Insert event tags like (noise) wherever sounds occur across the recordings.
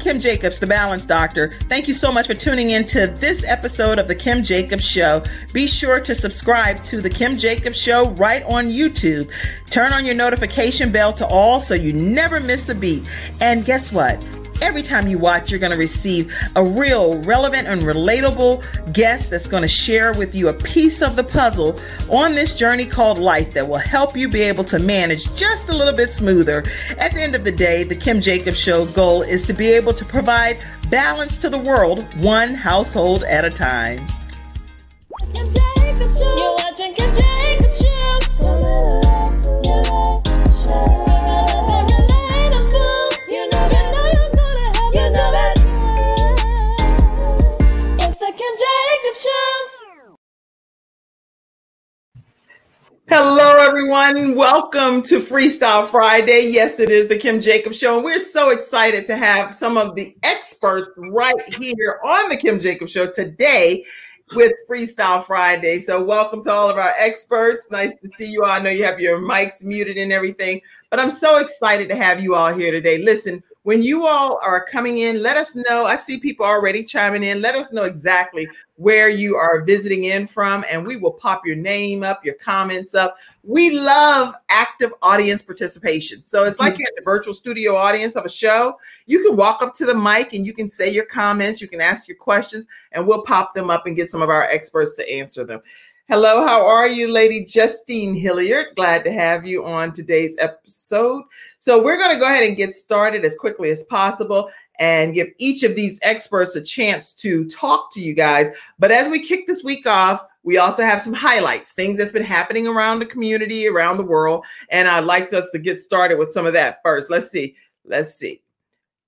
Kim Jacobs, the Balance Doctor. Thank you so much for tuning in to this episode of the Kim Jacobs Show. Be sure to subscribe to the Kim Jacobs Show right on YouTube. Turn on your notification bell to all so you never miss a beat. And guess what? Every time you watch, you're going to receive a real, relevant, and relatable guest that's going to share with you a piece of the puzzle on this journey called life that will help you be able to manage just a little bit smoother. At the end of the day, the Kim Jacobs Show goal is to be able to provide balance to the world, one household at a time. You're watching Kim Jacobs Show. Hello, everyone. Welcome to Freestyle Friday. Yes, it is the Kim Jacobs Show. And we're so excited to have some of the experts right here on the Kim Jacobs Show today with Freestyle Friday. So, welcome to all of our experts. Nice to see you all. I know you have your mics muted and everything, but I'm so excited to have you all here today. Listen, when you all are coming in, let us know. I see people already chiming in. Let us know exactly where you are visiting in from, and we will pop your name up, your comments up. We love active audience participation. So it's like mm-hmm. you're at the virtual studio audience of a show. You can walk up to the mic and you can say your comments, you can ask your questions, and we'll pop them up and get some of our experts to answer them. Hello, how are you, Lady Justine Hilliard? Glad to have you on today's episode. So, we're going to go ahead and get started as quickly as possible and give each of these experts a chance to talk to you guys. But as we kick this week off, we also have some highlights, things that's been happening around the community, around the world. And I'd like us to get started with some of that first. Let's see. Let's see.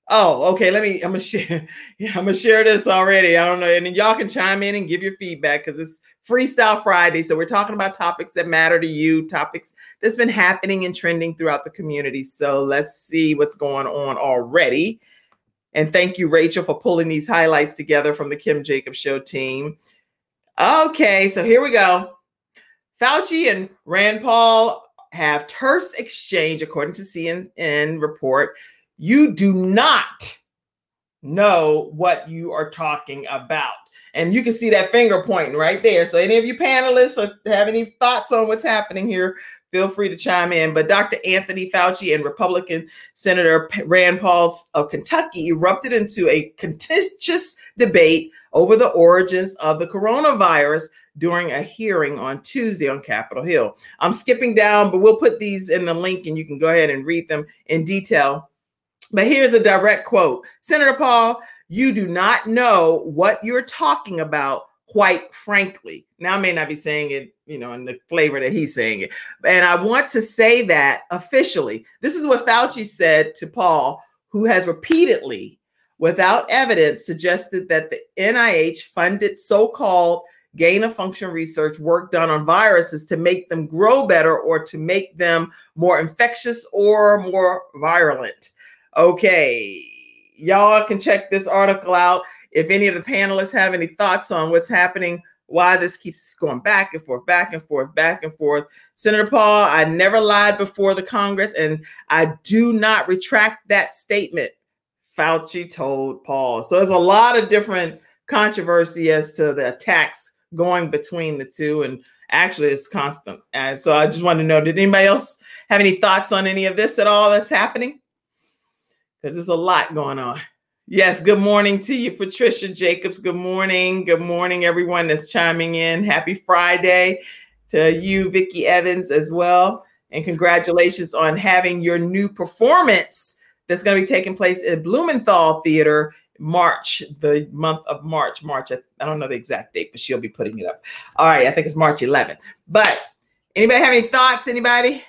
Oh, okay. Let me. I'm gonna (laughs) share. Yeah, I'm gonna share this already. I don't know, and y'all can chime in and give your feedback because it's Freestyle Friday. So we're talking about topics that matter to you, topics that's been happening and trending throughout the community. So let's see what's going on already. And thank you, Rachel, for pulling these highlights together from the Kim Jacobs Show team. Okay, so here we go. Fauci and Rand Paul have terse exchange, according to CNN report. You do not know what you are talking about. And you can see that finger pointing right there. So, any of you panelists have any thoughts on what's happening here, feel free to chime in. But Dr. Anthony Fauci and Republican Senator Rand Paul of Kentucky erupted into a contentious debate over the origins of the coronavirus during a hearing on Tuesday on Capitol Hill. I'm skipping down, but we'll put these in the link and you can go ahead and read them in detail. But here's a direct quote Senator Paul, you do not know what you're talking about, quite frankly. Now, I may not be saying it, you know, in the flavor that he's saying it. And I want to say that officially. This is what Fauci said to Paul, who has repeatedly, without evidence, suggested that the NIH funded so called gain of function research work done on viruses to make them grow better or to make them more infectious or more virulent. Okay, y'all can check this article out. If any of the panelists have any thoughts on what's happening, why this keeps going back and forth, back and forth, back and forth. Senator Paul, I never lied before the Congress, and I do not retract that statement. Fauci told Paul. So there's a lot of different controversy as to the attacks going between the two, and actually it's constant. And so I just want to know, did anybody else have any thoughts on any of this at all that's happening? because there's a lot going on. Yes, good morning to you, Patricia Jacobs. Good morning. Good morning, everyone that's chiming in. Happy Friday to you, Vicki Evans, as well. And congratulations on having your new performance that's going to be taking place at Blumenthal Theater March, the month of March. March, I, don't know the exact date, but she'll be putting it up. All right, I think it's March 11th. But anybody have any thoughts? Anybody?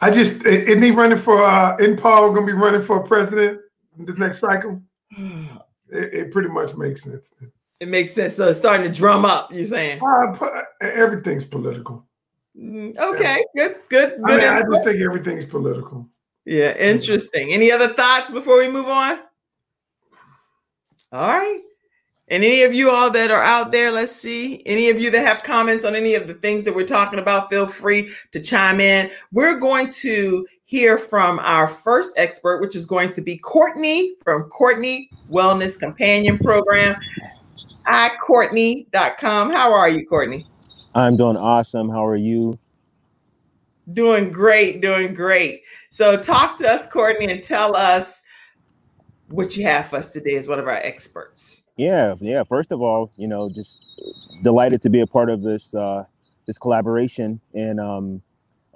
I just isn't he running for uh in Paul gonna be running for president the next cycle? It, it pretty much makes sense. It makes sense. So it's starting to drum up. You're saying? Uh, everything's political. Mm, Okay, good, good, I mean, I just think everything's political. Yeah, interesting. Any other thoughts before we move on? All right. And any of you all that are out there, let's see. Any of you that have comments on any of the things that we're talking about, feel free to chime in. We're going to hear from our first expert, which is going to be Courtney from Courtnee Wellness Companion Program. iCourtney.com. How are you, Courtney? I'm doing awesome. How are you? Doing great, doing great. So, talk to us, Courtney, and tell us what you have for us today as one of our experts. Yeah, yeah. First of all, you know, just delighted to be a part of this uh, this collaboration and um,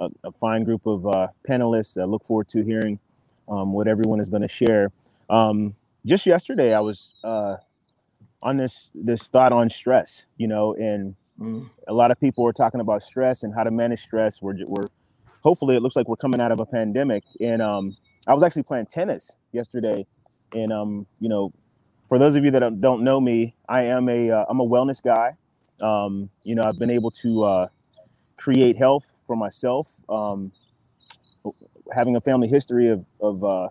a, a fine group of uh, panelists. I look forward to hearing um, what everyone is going to share. Um, just yesterday, I was uh, on this this thought on stress. You know, and a lot of people were talking about stress and how to manage stress. We're we're hopefully it looks like we're coming out of a pandemic. And um, I was actually playing tennis yesterday, and um, you know, for those of you that don't- don't know me, I am a uh, I'm a wellness guy. Um, you know, I've been able to uh, create health for myself. Um, having a family history of of uh,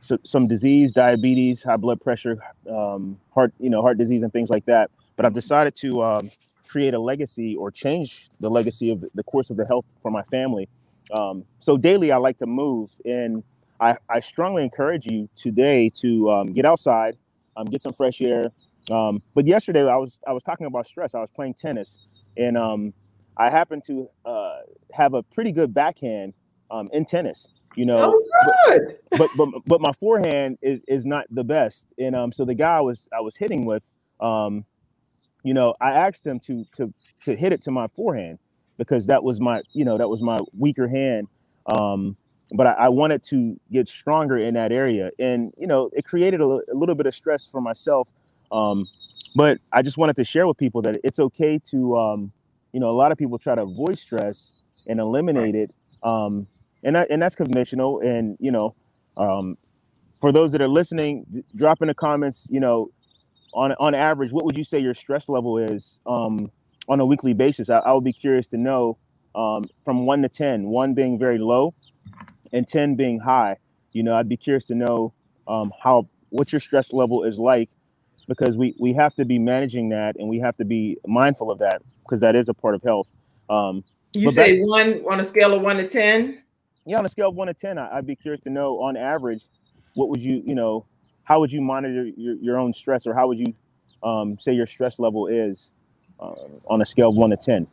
so, some disease, diabetes, high blood pressure, um, heart you know heart disease and things like that. But I've decided to um, create a legacy or change the legacy of the course of the health for my family. Um, so daily, I like to move, and I, I strongly encourage you today to um, get outside, um, get some fresh air. Um, but yesterday, I was I was talking about stress. I was playing tennis, and I happen to uh, have a pretty good backhand um, in tennis. You know, Oh, good. but but but my forehand is is not the best, and um, so the guy I was I was hitting with, um, you know, I asked him to to to hit it to my forehand because that was my you know that was my weaker hand, um, but I, I wanted to get stronger in that area, and you know, it created a, a little bit of stress for myself, um, but I just wanted to share with people that it's okay to, um, you know, a lot of people try to avoid stress and eliminate it, um, and that, and that's conventional, and you know. Um, for those that are listening, d- drop in the comments. You know, on on average, what would you say your stress level is um, on a weekly basis? I, I would be curious to know um, from one to ten, one being very low, and ten being high. You know, I'd be curious to know um, how what your stress level is like because we we have to be managing that and we have to be mindful of that because that is a part of health. Um, You but back- say one on a scale of one to 10? yeah, on a scale of one to ten, I, I'd be curious to know on average, what would you, you know, how would you monitor your, your own stress, or how would you um, say your stress level is uh, on a scale of one to ten?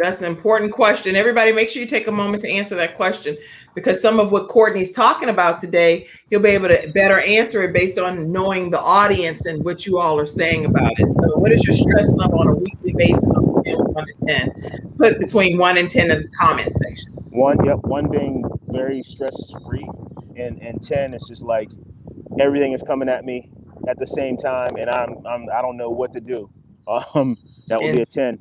That's an important question. Everybody, make sure you take a moment to answer that question because some of what Courtney's talking about today, he'll be able to better answer it based on knowing the audience and what you all are saying about it. So, what is your stress level on a weekly basis on a scale of one to 10? Put between one and 10 in the comment section. One, yep, one being very stress free, and and ten is just like everything is coming at me at the same time, and I'm I'm I don't know what to do. (laughs) Um, that would be a ten.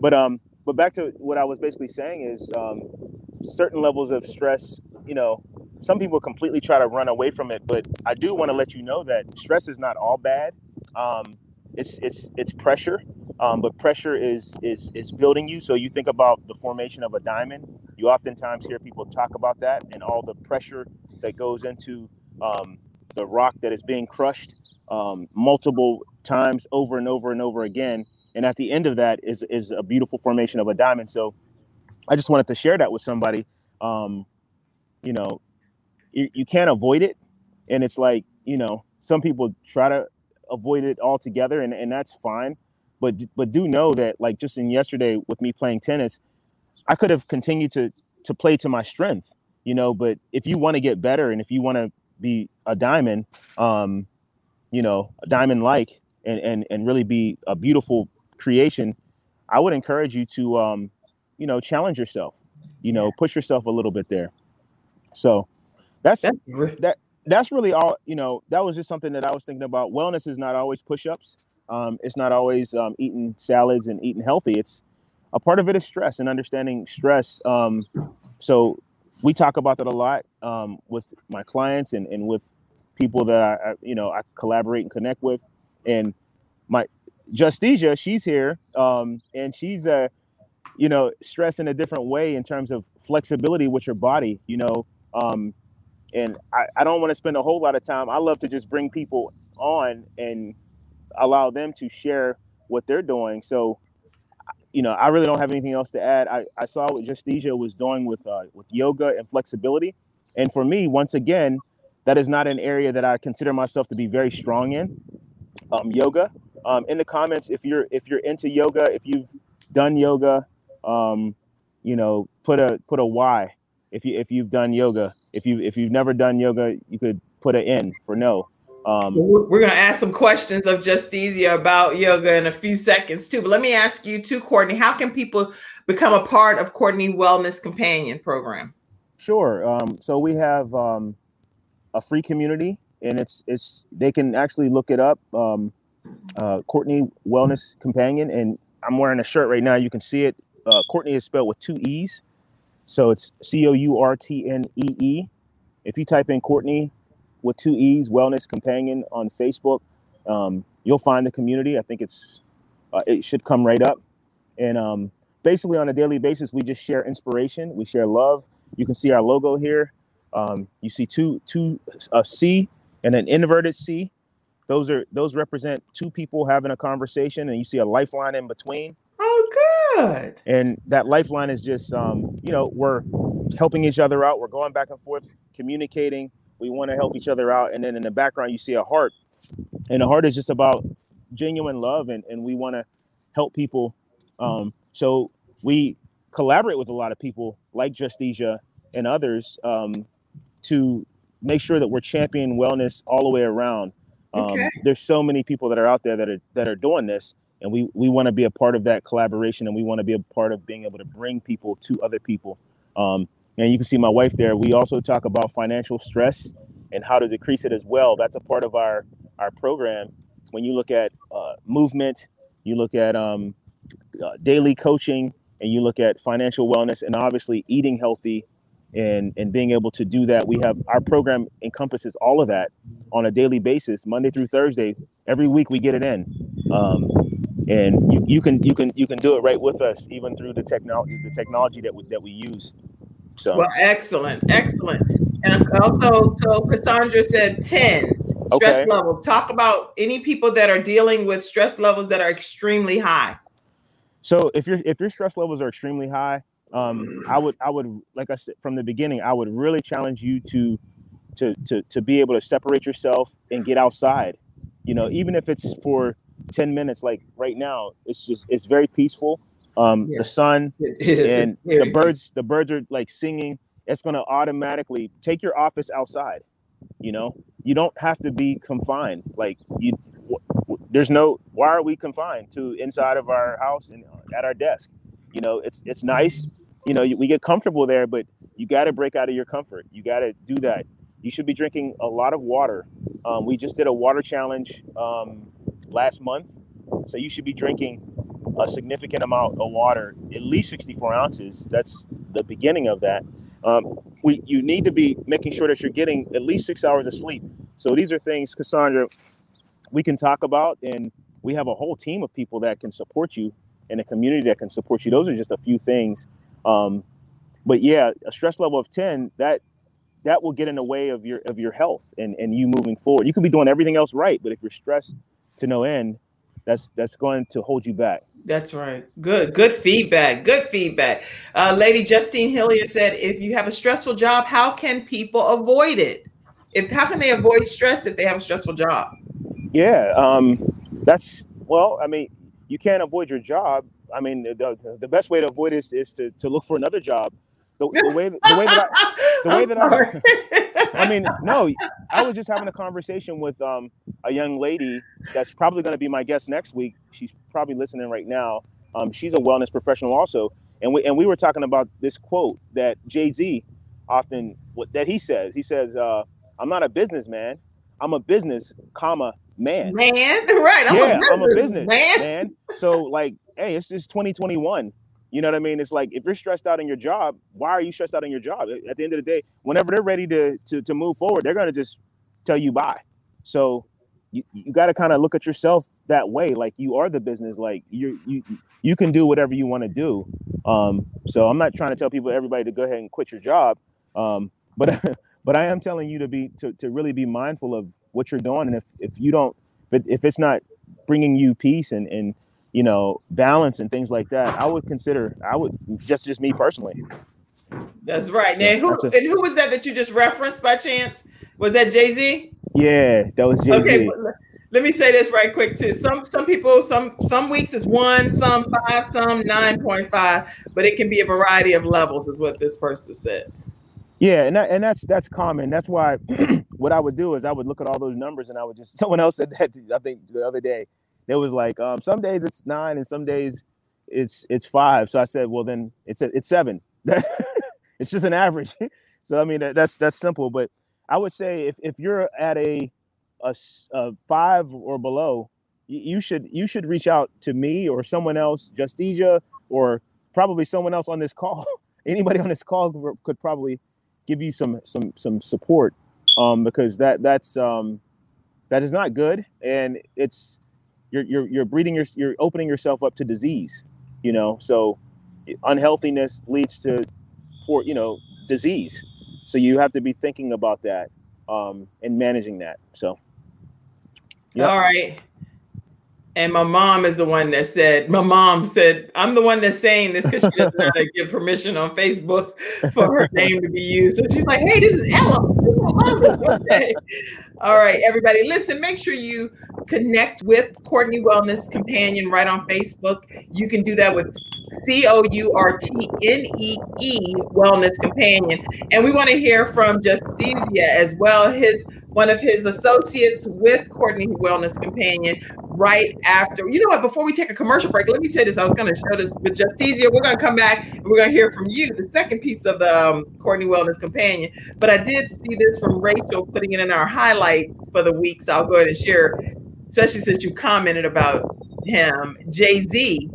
But um, but back to what I was basically saying is um, certain levels of stress. You know, some people completely try to run away from it, but I do want to let you know that stress is not all bad. Um, it's it's it's pressure, um, but pressure is is is building you. So you think about the formation of a diamond. You oftentimes hear people talk about that and all the pressure that goes into um, the rock that is being crushed um, multiple times over and over and over again. And at the end of that is is a beautiful formation of a diamond. So I just wanted to share that with somebody. Um, you know, you, you can't avoid it, and it's like you know some people try to avoid it altogether, and, and that's fine. But but do know that like just in yesterday with me playing tennis, I could have continued to to play to my strength, you know. But if you want to get better and if you want to be a diamond, um, you know, a diamond like, and and and really be a beautiful creation, I would encourage you to, um, you know, challenge yourself. You know, push yourself a little bit there. So that's that. That's really all. You know, that was just something that I was thinking about. Wellness is not always push-ups. Um, it's not always um, eating salads and eating healthy. It's a part of it is stress and understanding stress. Um, so we talk about that a lot um, with my clients and, and with people that I, I, you know, I collaborate and connect with. And my Justicia, she's here, um, and she's uh, you know, stress in a different way in terms of flexibility with your body. You know, um, and I, I don't want to spend a whole lot of time. I love to just bring people on and allow them to share what they're doing. So, you know, I really don't have anything else to add. I, I saw what Justicia was doing with uh, with yoga and flexibility, and for me, once again, that is not an area that I consider myself to be very strong in. Um, yoga. Um, in the comments, if you're if you're into yoga, if you've done yoga, um, you know, put a put a Y. If you if you've done yoga, if you if you've never done yoga, you could put an N for no. Um, We're going to ask some questions of Justicia about yoga in a few seconds too. But let me ask you too, Courtney. How can people become a part of Courtnee Wellness Companion Program? Sure. Um, so we have um, a free community, and it's it's they can actually look it up. Um, uh, Courtnee Wellness Companion, and I'm wearing a shirt right now. You can see it. Uh, Courtney is spelled with two e's, so it's C O U R T N E E. If you type in Courtney with two e's, Wellness Companion on Facebook, um, you'll find the community. I think it's uh, it should come right up, and um, basically on a daily basis, we just share inspiration, we share love. You can see our logo here. Um, you see two two a C and an inverted C. Those are those represent two people having a conversation, and you see a lifeline in between. Oh, good. And that lifeline is just um, you know we're helping each other out. We're going back and forth, communicating. We want to help each other out, and then in the background you see a heart, and the heart is just about genuine love, and and we want to help people. Um, so we collaborate with a lot of people like Justicia and others um, to make sure that we're championing wellness all the way around. Um, Okay. There's so many people that are out there that are that are doing this, and we we want to be a part of that collaboration, and we want to be a part of being able to bring people to other people. Um, and you can see my wife there. We also talk about financial stress and how to decrease it as well. That's a part of our our program. When you look at uh, movement, you look at um, uh, daily coaching, and you look at financial wellness, and obviously eating healthy, and and being able to do that. We have our program encompasses all of that on a daily basis, Monday through Thursday. Every week we get it in, um, and you, you can you can you can do it right with us, even through the technology the technology that we, that we use. So Well, excellent, excellent. And also, so Cassandra said 10 stress Okay. level. Talk about any people that are dealing with stress levels that are extremely high. So if your if your stress levels are extremely high, um, I would I would like I said from the beginning, I would really challenge you to to to to be able to separate yourself and get outside. You know, even if it's for ten minutes, like right now, it's just it's very peaceful. Um, Yeah. The sun (laughs) and (laughs) the birds the birds are like singing. It's gonna automatically take your office outside. You know, you don't have to be confined. Like you, w- w- there's no. Why are we confined to inside of our house and at our desk? You know, it's it's nice. You know, we get comfortable there, but you got to break out of your comfort. You got to do that. You should be drinking a lot of water. Um, we just did a water challenge um, last month, so you should be drinking a significant amount of water, at least 64 ounces. That's the beginning of that. Um, we you need to be making sure that you're getting at least six hours of sleep. So these are things, Cassandra, we can talk about, and we have a whole team of people that can support you and a community that can support you. Those are just a few things. Um, but yeah, a stress level of 10 that that will get in the way of your of your health and and you moving forward. You could be doing everything else right, but if you're stressed to no end, that's that's going to hold you back. That's right. Good, good feedback. Good feedback. Uh, Lady Justine Hillier said, if you have a stressful job, how can people avoid it? If how can they avoid stress if they have a stressful job? Yeah, um, that's well. I mean, you can't avoid your job. I mean, the, the, best way to avoid this is to, to look for another job. the, the way the way that I the way that I. (laughs) I mean, no, I was just having a conversation with um, a young lady that's probably going to be my guest next week. She's probably listening right now. Um, she's a wellness professional also, and we and we were talking about this quote that Jay Z often what that he says. He says, uh, "I'm not a businessman. I'm a business, comma man." man, (laughs) right? I'm yeah, a I'm a business man. man. So like, hey, it's just 2021. You know what I mean? It's like if you're stressed out in your job, why are you stressed out in your job? At the end of the day, whenever they're ready to to, to move forward, they're gonna just tell you bye. So you, you got to kind of look at yourself that way. Like you are the business. Like you you you can do whatever you want to do. Um, so I'm not trying to tell people everybody to go ahead and quit your job. Um, but (laughs) but I am telling you to be to, to really be mindful of what you're doing. And if if you don't, but if it's not bringing you peace and and you know balance and things like that, I would consider. I would just just me personally. That's right. Now, who a- and who was that that you just referenced by chance? Was that Jay Z? Yeah, that was Jay Z. Okay, let me say this right quick too. Some some people some some weeks is one, some five, some nine point five, but it can be a variety of levels, is what this person said. Yeah, and that, and that's that's common. That's why (clears throat) what I would do is I would look at all those numbers and I would just (laughs) someone else said that I think the other day. It was like um, some days it's nine and some days it's it's five. So I said, well then it's a, it's seven. (laughs) it's just an average. (laughs) so I mean that, that's that's simple. But I would say if, if you're at a a five or below, you, should you should reach out to me or someone else, Justicia, or probably someone else on this call. Anybody on this call could probably give you some some some support um, because that that's um, that is not good and it's you're you're you're breeding your you're opening yourself up to disease you know so unhealthiness leads to poor you know disease so you have to be thinking about that um, and managing that so Yep. All right. And my mom is the one that said, my mom said, I'm the one that's saying this because she doesn't know how to give permission on Facebook for her name to be used. So she's like, hey, this is Ella. This is my mom." Okay. All right, everybody, listen, make sure you connect with Courtnee Wellness Companion right on Facebook. You can do that with C O U R T N E E Wellness Companion. And we want to hear from Justicia as well, his one of his associates with Courtnee Wellness Companion right after. You know what? Before we take a commercial break, let me say this. I was going to show this with Justicia. We're going to come back and we're going to hear from you, the second piece of the um, Courtnee Wellness Companion. But I did see this from Rachel putting it in our highlights for the week. So I'll go ahead and share, especially since you commented about him. Jay Z.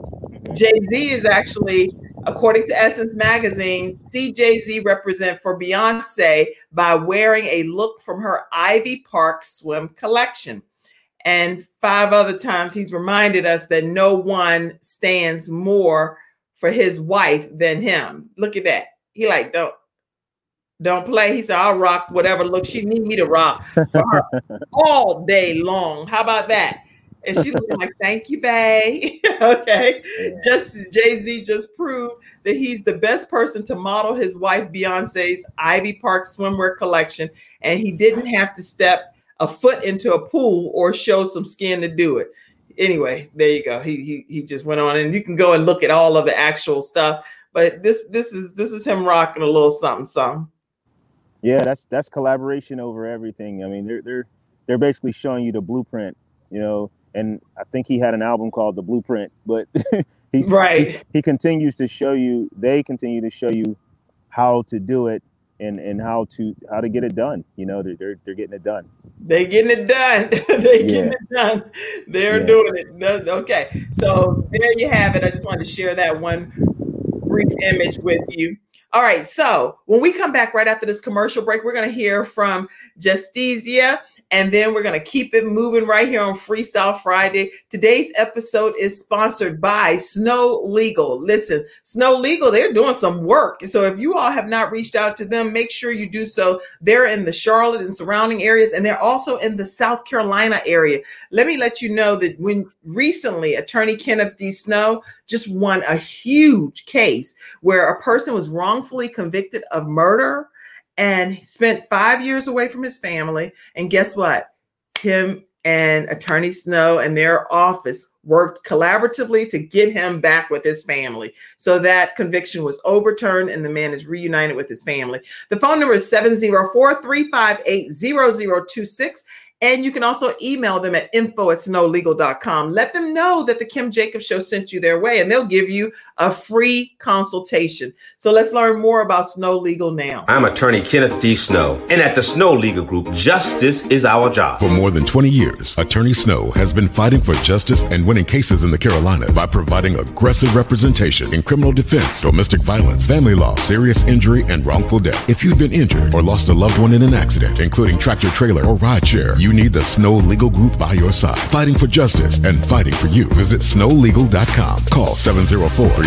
Jay Z is actually, according to Essence Magazine, CJZ represent for Beyonce by wearing a look from her Ivy Park swim collection. And five other times he's reminded us that no one stands more for his wife than him. Look at that. He like don't don't play. He said, I'll rock whatever look she need me to rock for her (laughs) all day long. How about that? And she's looking like, thank you, babe. (laughs) okay. Just Jay-Z just proved that he's the best person to model his wife Beyonce's Ivy Park swimwear collection. And he didn't have to step a foot into a pool or show some skin to do it. Anyway, there you go. He he he just went on and you can go and look at all of the actual stuff. But this this is this is him rocking a little something something. yeah that's that's collaboration over everything i mean they're they're they're basically showing you the blueprint you know and i think he had an album called the blueprint but (laughs) he's Right. he, he continues to show you they continue to show you how to do it and and how to how to get it done you know they're they're, they're getting it done They getting it done. (laughs) they getting it done. They're Yeah. doing it. Okay. So there you have it. I just wanted to share that one brief image with you. All right. So when we come back right after this commercial break, we're going to hear from Justicia. And then we're going to keep it moving right here on Freestyle Friday. Today's episode is sponsored by Snow Legal. Listen, Snow Legal, they're doing some work. So if you all have not reached out to them, make sure you do so. They're in the Charlotte and surrounding areas, and they're also in the South Carolina area. Let me let you know that when recently attorney Kenneth D. Snow just won a huge case where a person was wrongfully convicted of murder and spent five years away from his family. And guess what? Him and Attorney Snow and their office worked collaboratively to get him back with his family. So that conviction was overturned and the man is reunited with his family. The phone number is 704 358 0026. And you can also email them at info at snowlegal.com. Let them know that the Kim Jacobs Show sent you their way and they'll give you a free consultation. So let's learn more about Snow Legal now. I'm attorney Kenneth D. Snow, and at the Snow Legal Group, justice is our job. For more than 20 years, Attorney Snow has been fighting for justice and winning cases in the Carolinas by providing aggressive representation in criminal defense, domestic violence, family law, serious injury, and wrongful death. If you've been injured or lost a loved one in an accident, including tractor trailer or ride share, you need the Snow Legal Group by your side, fighting for justice and fighting for you. Visit snowlegal.com. Call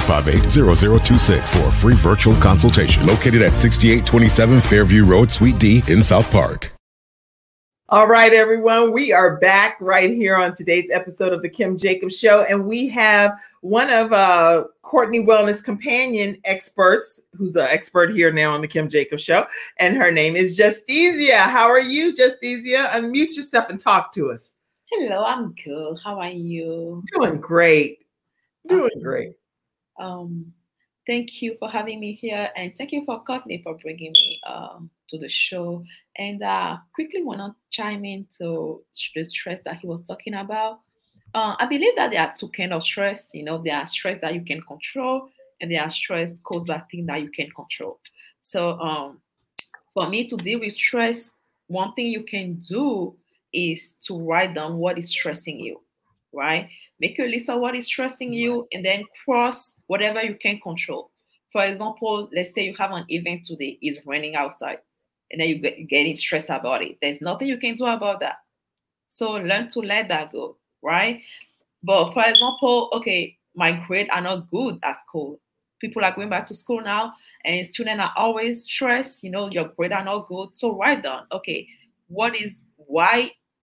704-358-0026 for a free virtual consultation located at 6827 Fairview Road, Suite D in South Park. All right, everyone. We are back right here on today's episode of the Kim Jacobs Show, and we have one of uh, Courtnee Wellness companion experts, who's an expert here now on the Kim Jacobs Show, and her name is Justesia. How are you, Justesia? Unmute yourself and talk to us. Hello, I'm good. How are you? Doing great. Doing great. Um, thank you for having me here, and thank you for Courtney for bringing me um, to the show. And uh, quickly want to chime into the stress that he was talking about. Uh, I believe that there are two kind of stress. You know, there are stress that you can control, and there are stress caused by things that you can control. So, um, for me to deal with stress, one thing you can do is to write down what is stressing you right? Make a list of what is stressing you and then cross whatever you can control. For example, let's say you have an event today, it's raining outside, and then you get you're getting stressed about it. There's nothing you can do about that. So learn to let that go, right? But for example, okay, my grades are not good at school. People are going back to school now, and students are always stressed. You know, your grades are not good. So write down, okay, what is why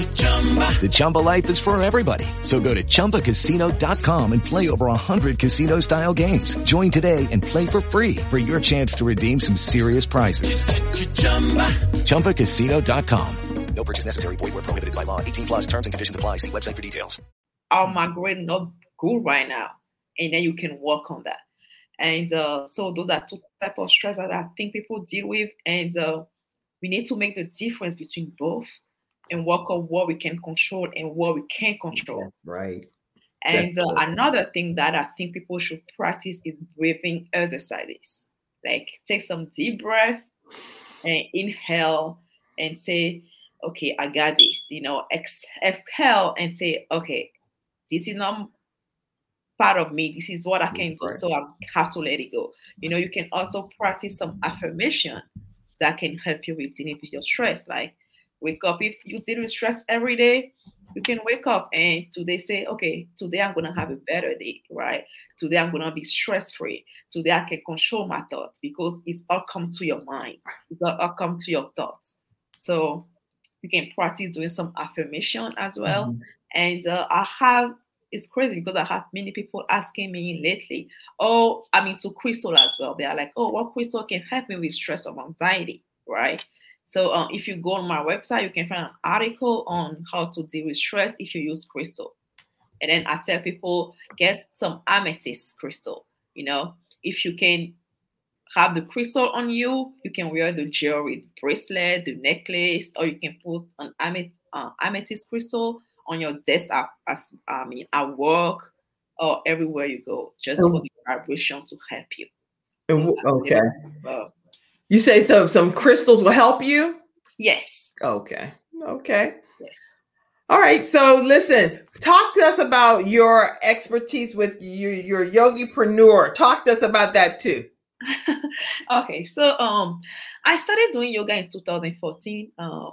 The Chumba life is for everybody. So go to ChumbaCasino.com and play over 100 casino-style games. Join today and play for free for your chance to redeem some serious prizes. ChumbaCasino.com. No purchase necessary. Void where prohibited by law. 18 plus terms and conditions apply. See website for details. are my grade not good right now? And then you can work on that. And uh, so those are two type of stress that I think people deal with. And uh, we need to make the difference between both and work on what we can control and what we can't control. Right. And uh, another thing that I think people should practice is breathing exercises. Like take some deep breath and inhale and say, okay, I got this. You know, ex- exhale and say, okay, this is not part of me. This is what I can do. So I have to let it go. You know, you can also practice some affirmation that can help you with dealing with your stress. Like wake up. If you deal with stress every day, you can wake up and today say, okay, today I'm gonna have a better day, right? Today I'm gonna be stress-free. Today I can control my thoughts because it's all come to your mind. It's all come to your thoughts. So you can practice doing some affirmation as well. And uh, I have it's crazy because I have many people asking me lately, oh, I'm into crystal as well. They are like, oh, what crystal can help me with stress or anxiety, right? So uh, if you go on my website, you can find an article on how to deal with stress if you use crystal. And then I tell people get some amethyst crystal. You know, if you can have the crystal on you, you can wear the jewelry, the bracelet, the necklace, or you can put an amet- uh, amethyst crystal on your desk at, as I mean at work or everywhere you go, just Oh. for the vibration to help you. W- Okay. Uh, You say some some crystals will help you? yes. Okay. Okay. Yes. All right. So listen, talk to us about your expertise with your, your yogipreneur. Talk to us about that too. (laughs) okay, so um, I started doing yoga in 2014. Uh,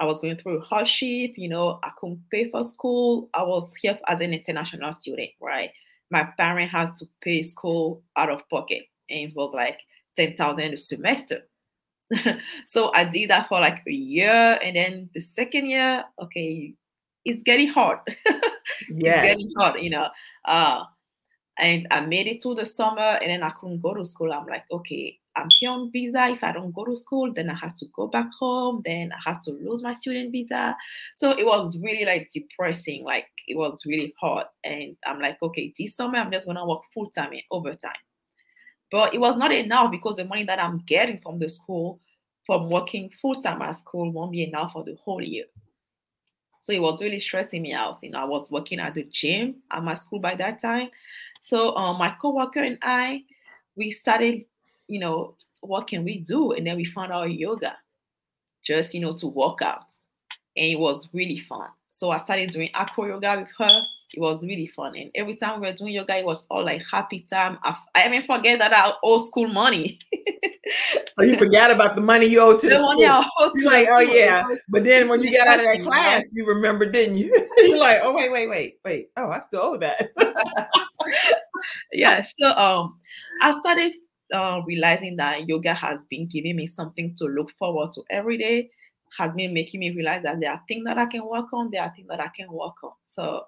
I was going through hardship, you know, I couldn't pay for school. I was here as an international student, right? My parents had to pay school out of pocket, and it was like 10,000 a semester. (laughs) so I did that for like a year, and then the second year, okay, it's getting hard. (laughs) Yeah. it's getting hard, you know. Uh, and I made it to the summer, and then I couldn't go to school. I'm like, okay, I'm here on visa. If I don't go to school, then I have to go back home. Then I have to lose my student visa. So it was really like depressing. Like it was really hard. And I'm like, okay, this summer I'm just gonna work full time and overtime. But it was not enough because the money that I'm getting from the school, from working full time at school, won't be enough for the whole year. So it was really stressing me out. You know, I was working at the gym at my school by that time. So um, my coworker and I, we started, you know, what can we do? And then we found out yoga, just you know, to work out, and it was really fun. So I started doing aqua yoga with her. It was really fun, and every time we were doing yoga, it was all like happy time. I, I even forget that I owe school money. Oh, you forgot about the money you owe to the, The money I owe You're like, oh yeah. But then when you got out of that class, you remember, didn't you? (laughs) You're like, oh wait, wait, wait, wait. Oh, I still owe that. (laughs) yeah so um i started uh, realizing that yoga has been giving me something to look forward to every day has been making me realize that there are things that i can work on there are things that i can work on so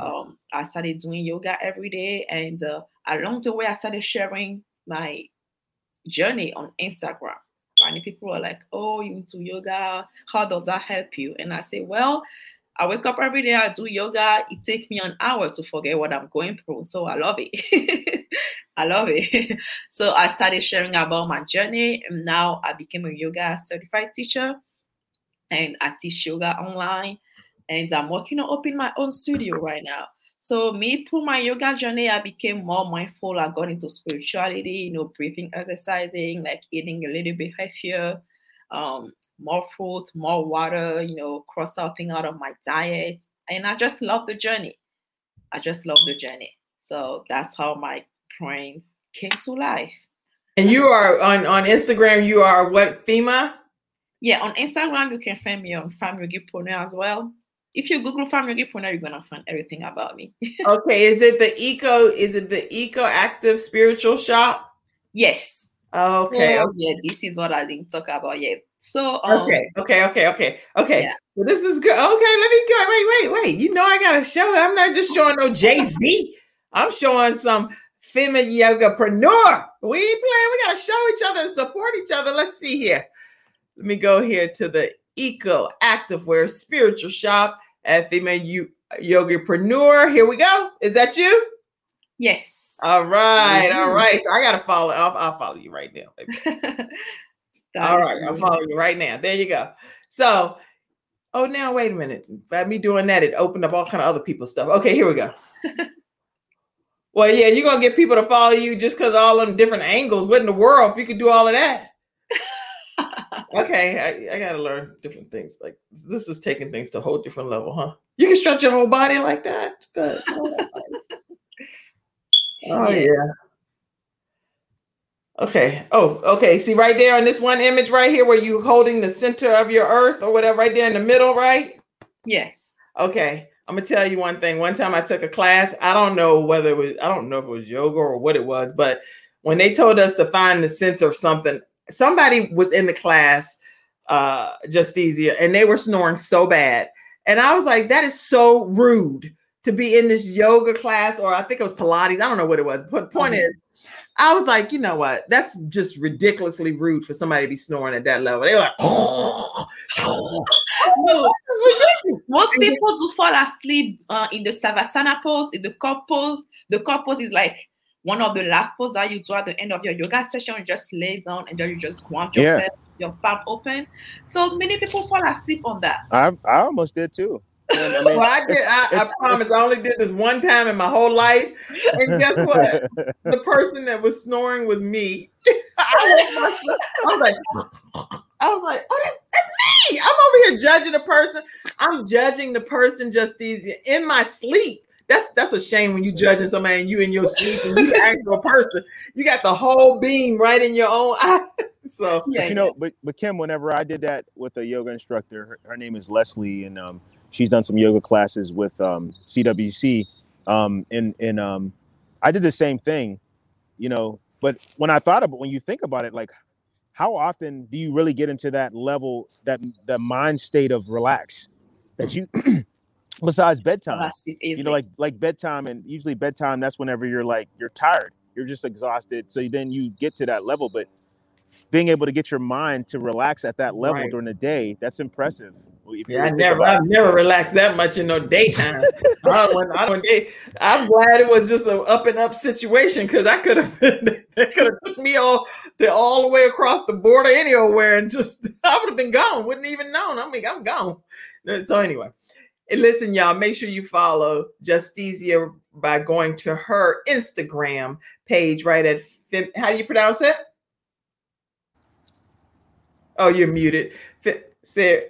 um i started doing yoga every day and uh, along the way i started sharing my journey on instagram and people were like oh you into yoga how does that help you and i say well I wake up every day, I do yoga. It takes me an hour to forget what I'm going through. So I love it. (laughs) I love it. (laughs) so I started sharing about my journey. And now I became a yoga certified teacher and I teach yoga online. And I'm working on opening my own studio right now. So me through my yoga journey, I became more mindful. I got into spirituality, you know, breathing, exercising, like eating a little bit healthier, um, more fruit, more water, you know, cross out thing out of my diet. And I just love the journey. I just love the journey. So that's how my brains came to life. and you are on on Instagram. You are what FEMA? Yeah, on Instagram, you can find me on Fam Yogipreneur as well. If you Google Fam Yogipreneur, you're gonna find everything about me. (laughs) Okay, is it the eco? Is it the eco active spiritual shop? yes. Okay. So, yeah, this is what I didn't talk about yet. So um, Okay, okay, okay, okay, okay. Yeah. Well, this is good. Okay, let me go. Wait, wait, wait. You know I gotta show. I'm not just showing no Jay Z. I'm showing some feminine yogapreneur. We ain't playing. We gotta show each other and support each other. Let's see here. Let me go here to the Eco Activewear Spiritual Shop at Female You Yogapreneur. Here we go. Is that you? Yes. All right, all Mhm. right. So I gotta follow. I'll, I'll follow you right now. (laughs) All right, I'll follow you right now. There you go. So, oh, now wait a minute. By me doing that, it opened up all kind of other people's stuff. Okay, here we go. (laughs) well, yeah, you're gonna get people to follow you just because all them different angles. What in the world if you could do all of that? Okay, I, I gotta learn different things. Like this is taking things to a whole different level, huh? You can stretch your whole body like that. Good. (laughs) Oh yeah. Okay. Oh, okay. See right there on this one image right here where you holding the center of your earth or whatever right there in the middle, right? Yes. Okay. I'm gonna tell you one thing. One time I took a class. I don't know whether it was I don't know if it was yoga or what it was, but when they told us to find the center of something, somebody was in the class uh just easier and they were snoring so bad. And I was like, that is so rude to be in this yoga class, or I think it was Pilates. I don't know what it was. But point Mhm. is, I was like, you know what? That's just ridiculously rude for somebody to be snoring at that level. They were like, (laughs) It's ridiculous. most people do fall asleep uh, in the savasana pose, in the corpse pose. The corpse pose is like one of the last pose that you do at the end of your yoga session. You just lay down and then you just ground Yeah. yourself, your palm open. So many people fall asleep on that. I I almost did too. I mean, well, I did. I, I it's- promise. I only did this one time in my whole life, and guess what? (laughs) the person that was snoring was me. (laughs) I, woke myself- I was like, I was like, oh, that's, that's me. I'm over here judging the person. I'm judging the person just easy in my sleep. That's that's a shame when you judging somebody and you in your sleep and you the actual person. You got the whole beam right in your own eye. (laughs) So But you know, but but Kim, whenever I did that with a yoga instructor, her, her name is Leslie, and um, she's done some yoga classes with um, CWC, um, and and um, I did the same thing, you know. But when I thought about when you think about it, like how often do you really get into that level, that the mind state of relax, that you (clears throat) besides bedtime, you know, like like bedtime, and usually bedtime, that's whenever you're like you're tired, you're just exhausted, so then you get to that level, but being able to get your mind to relax at that level Right. during the day that's impressive If Yeah, I never, I've never relaxed that much in no daytime. I don't, I don't day, I'm glad it was just an up and up situation because I could have, (laughs) they could have took me all to all the way across the border anywhere and just (laughs) I would have been gone, wouldn't even known. I mean, I'm gone. So anyway, and listen, y'all, make sure you follow Justicia by going to her Instagram page right at Fem- how do you pronounce it? Oh, you're muted. Fe- say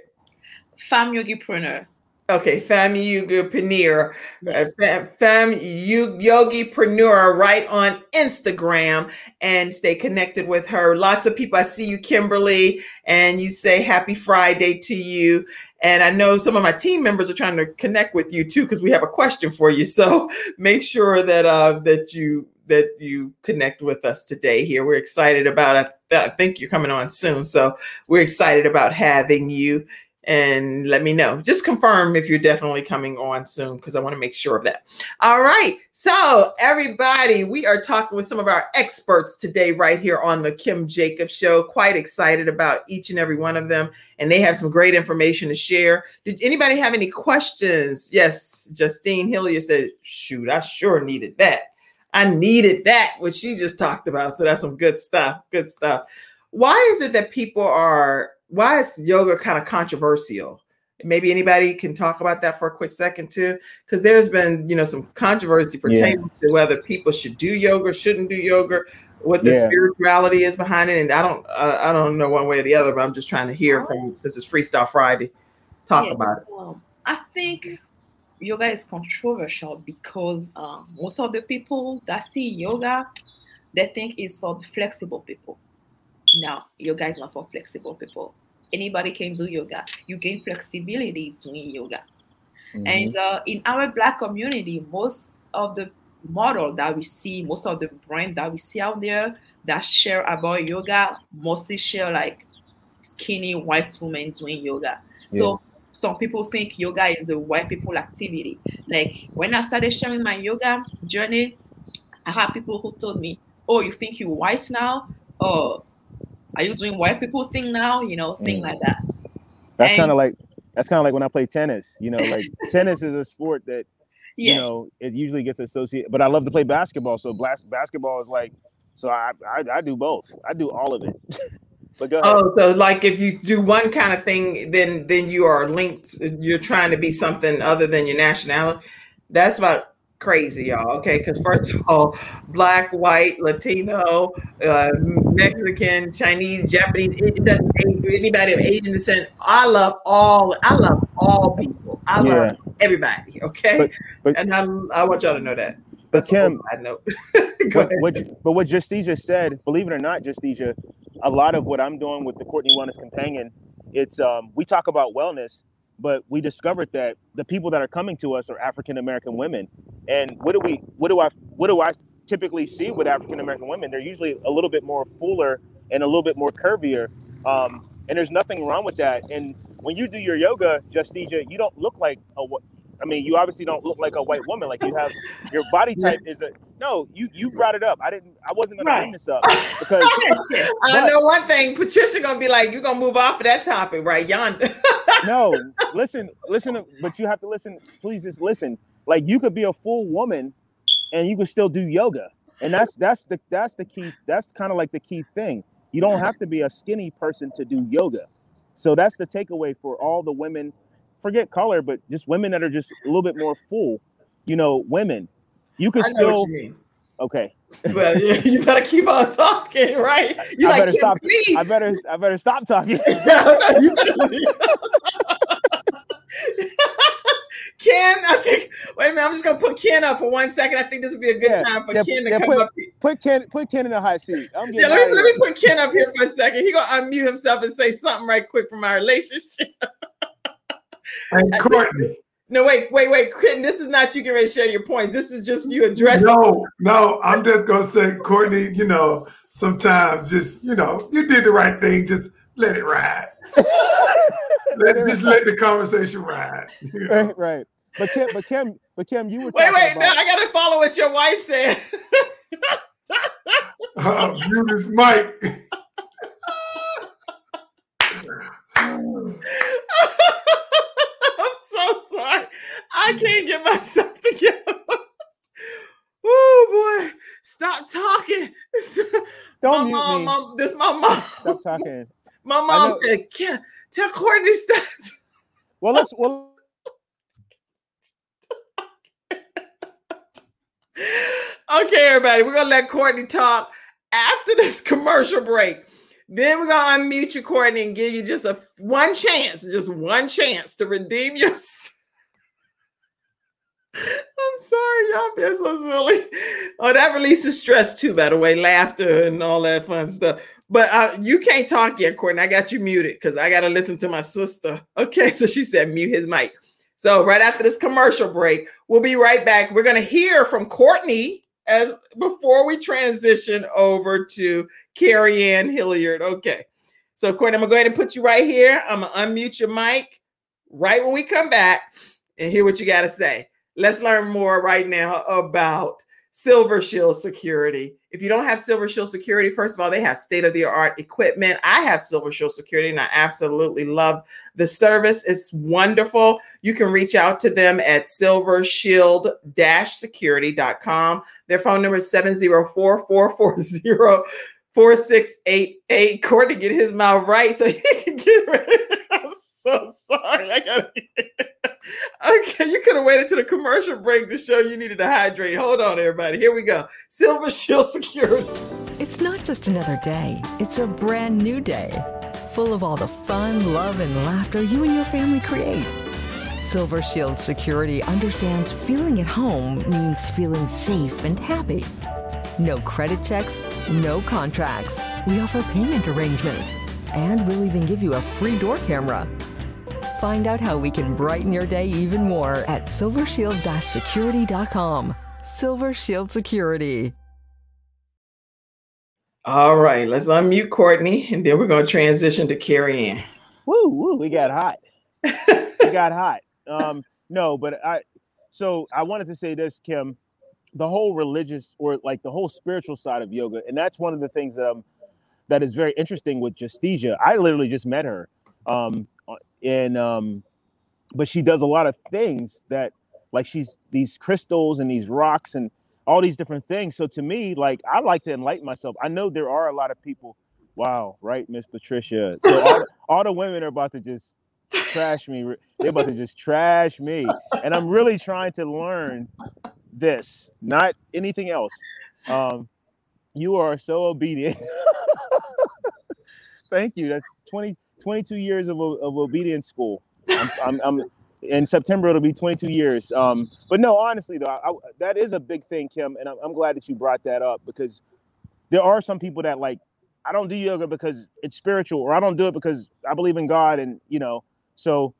Fam Yogipreneur. Okay, Fam Yogipreneur, uh, Fam, Fam Yo- Yogipreneur, right on Instagram, and stay connected with her. Lots of people. I see you, Kimberly, and you say Happy Friday to you. And I know some of my team members are trying to connect with you too because we have a question for you. (laughs) So make sure that uh, that you that you connect with us today. Here, we're excited about. I, I think you're coming on soon, so we're excited about having you and let me know. Just confirm if you're definitely coming on soon because I want to make sure of that. All right. So, everybody, we are talking with some of our experts today, right here on the Kim Jacobs Show. Quite excited about each and every one of them, and they have some great information to share. Did anybody have any questions? Yes, Justine Hillier said, Shoot, I sure needed that. I needed that, what she just talked about. So, that's some good stuff. Good stuff. Why is it that people are why is yoga kind of controversial? Maybe anybody can talk about that for a quick second too, because there's been you know some controversy pertaining to whether people should do yoga, shouldn't do yoga, what the Yeah. spirituality is behind it, and I don't I, I don't know one way or the other, but I'm just trying to hear from since it's Freestyle Friday, talk Yeah, about it. um, I think yoga is controversial because um, most of the people that see yoga, they think it's for the flexible people. Now, yoga is not for flexible people. Anybody can do yoga. You gain flexibility doing yoga. And uh, in our black community, most of the model that we see, most of the brand that we see out there that share about yoga, mostly share like skinny white women doing yoga. So some people think yoga is a white people activity. Like when I started sharing my yoga journey, I had people who told me, "Oh, you think you're white now? Oh, are you doing white people thing now? You know, thing like mm. that." That's kind of like that's kind of like when I play tennis. You know, like (laughs) tennis is a sport that you know it usually gets associated. But I love to play basketball, so blas- basketball is like. So I, I I do both. I do all of it. (laughs) but go ahead. Oh, so like if you do one kind of thing, then then you are linked. You're trying to be something other than your nationality. That's about crazy, y'all. Okay, because first of all, black, white, Latino, uh, Mexican, Chinese, Japanese, it doesn't anybody of Asian descent. I love all. I love all people. I love Yeah. everybody. Okay, But- but- and I'm, I want y'all to know that. But Kim, I know. (laughs) what, what, but what Justicia said, believe it or not, Justicia, a lot of what I'm doing with the Courtnee Wellness Companion, it's um, we talk about wellness, but we discovered that the people that are coming to us are African American women, and what do we, what do I, what do I typically see with African American women? They're usually a little bit more fuller and a little bit more curvier, um, and there's nothing wrong with that. And when you do your yoga, Justicia, you don't look like a. wh- I mean, you obviously don't look like a white woman. Like you have your body type is a no. You you brought it up. I didn't. I wasn't going to bring this up because (laughs) I but- know one thing. Patricia gonna be like, "You're gonna move off of that topic, right, yonder." (laughs) no, listen, listen, but you have to listen. Please just listen. Like you could be a full woman, and you could still do yoga, and that's that's the that's the key. That's kind of like the key thing. You don't have to be a skinny person to do yoga. So that's the takeaway for all the women. Forget color, but just women that are just a little bit more full. You know, women. You could still you okay. But (laughs) you better keep on talking, right? You I like better stop. please. I better. I better stop talking. (laughs) (laughs) Ken, I think. Wait a minute. I'm just gonna put Ken up for one second. I think this would be a good Yeah, time for yeah, Ken to yeah, come put, up. Put Ken. Put Ken in the hot seat. I'm Yeah, let me, let me put Ken up here for a second. He gonna unmute himself and say something right quick from our relationship. And Courtney. No, wait, wait, wait, Ken. This is not you getting ready to share your points. This is just you addressing. No, no, I'm just gonna say, Courtney, you know, sometimes just, you know, you did the right thing, just let it ride. (laughs) let, just let the conversation ride. you know. Right, right. But Kim, but Kim, but Kim, you were Wait, talking wait, about, no, I gotta follow what your wife said. (laughs) Uh, mute (laughs) I can't get myself (laughs) together. Oh boy, stop talking. (laughs) Don't my mute mom, me. mom, this my mom. Stop talking. (laughs) My mom said, "Ken, tell Courtney stop." Well, let's. Well, Okay, everybody, we're gonna let Courtney talk after this commercial break. Then we're gonna unmute you, Courtney, and give you just a one chance, just one chance to redeem yourself. I'm sorry, y'all being so silly. Oh, that releases stress too, by the way, laughter and all that fun stuff. But uh, you can't talk yet, Courtney. I got you muted because I got to listen to my sister. Okay, (laughs) so she said mute his mic. So right after this commercial break, we'll be right back. We're to hear from Courtney as before we transition over to Carrie Ann Hilliard. Okay. So Courtney, I'm gonna go ahead and put you right here. I'm gonna unmute your mic right when we come back and hear what you got to say. Let's learn more right now about Silver Shield Security. If you don't have Silver Shield Security, first of all, they have state of the art equipment. I have Silver Shield Security and I absolutely love the service. It's wonderful. You can reach out to them at silvershield security.com. Their phone number is 704 440 4688. Courtney get his mouth right so he can get ready. (laughs) I'm so sorry. I gotta (laughs) Okay, you could have waited to the commercial break to show you needed to hydrate. Hold on, everybody. Here we go. Silver Shield Security. It's not just another day, it's a brand new day, full of all the fun, love, and laughter you and your family create. Silver Shield Security understands feeling at home means feeling safe and happy. No credit checks, no contracts. We offer payment arrangements, and we'll even give you a free door camera. Find out how we can brighten your day even more at silvershield-security.com. Silver Shield Security. All right, let's unmute Courtney, and then we're going to transition to Carrie Ann. woo, woo, we got hot. we got hot. Um, no, but I. So I wanted to say this, Kim. The whole religious or like the whole spiritual side of yoga, and that's one of the things that um that is very interesting with Justicia. I literally just met her, um, and um, but she does a lot of things that like she's these crystals and these rocks and all these different things. So to me, like I like to enlighten myself. I know there are a lot of people. Wow, right, Miss Patricia. So all, all the women are about to just trash me. They're about to just trash me, and I'm really trying to learn this, not anything else. Um, you are so obedient. (laughs) Thank you. That's 20, 22 years of, of obedience school. I'm, I'm, I'm in September. It'll be 22 years. Um, but no, honestly though, I, I- that is a big thing, Kim, and I'm, I'm glad that you brought that up because there are some people that like I don't do yoga because it's spiritual, or I don't do it because I believe in God, and you know. So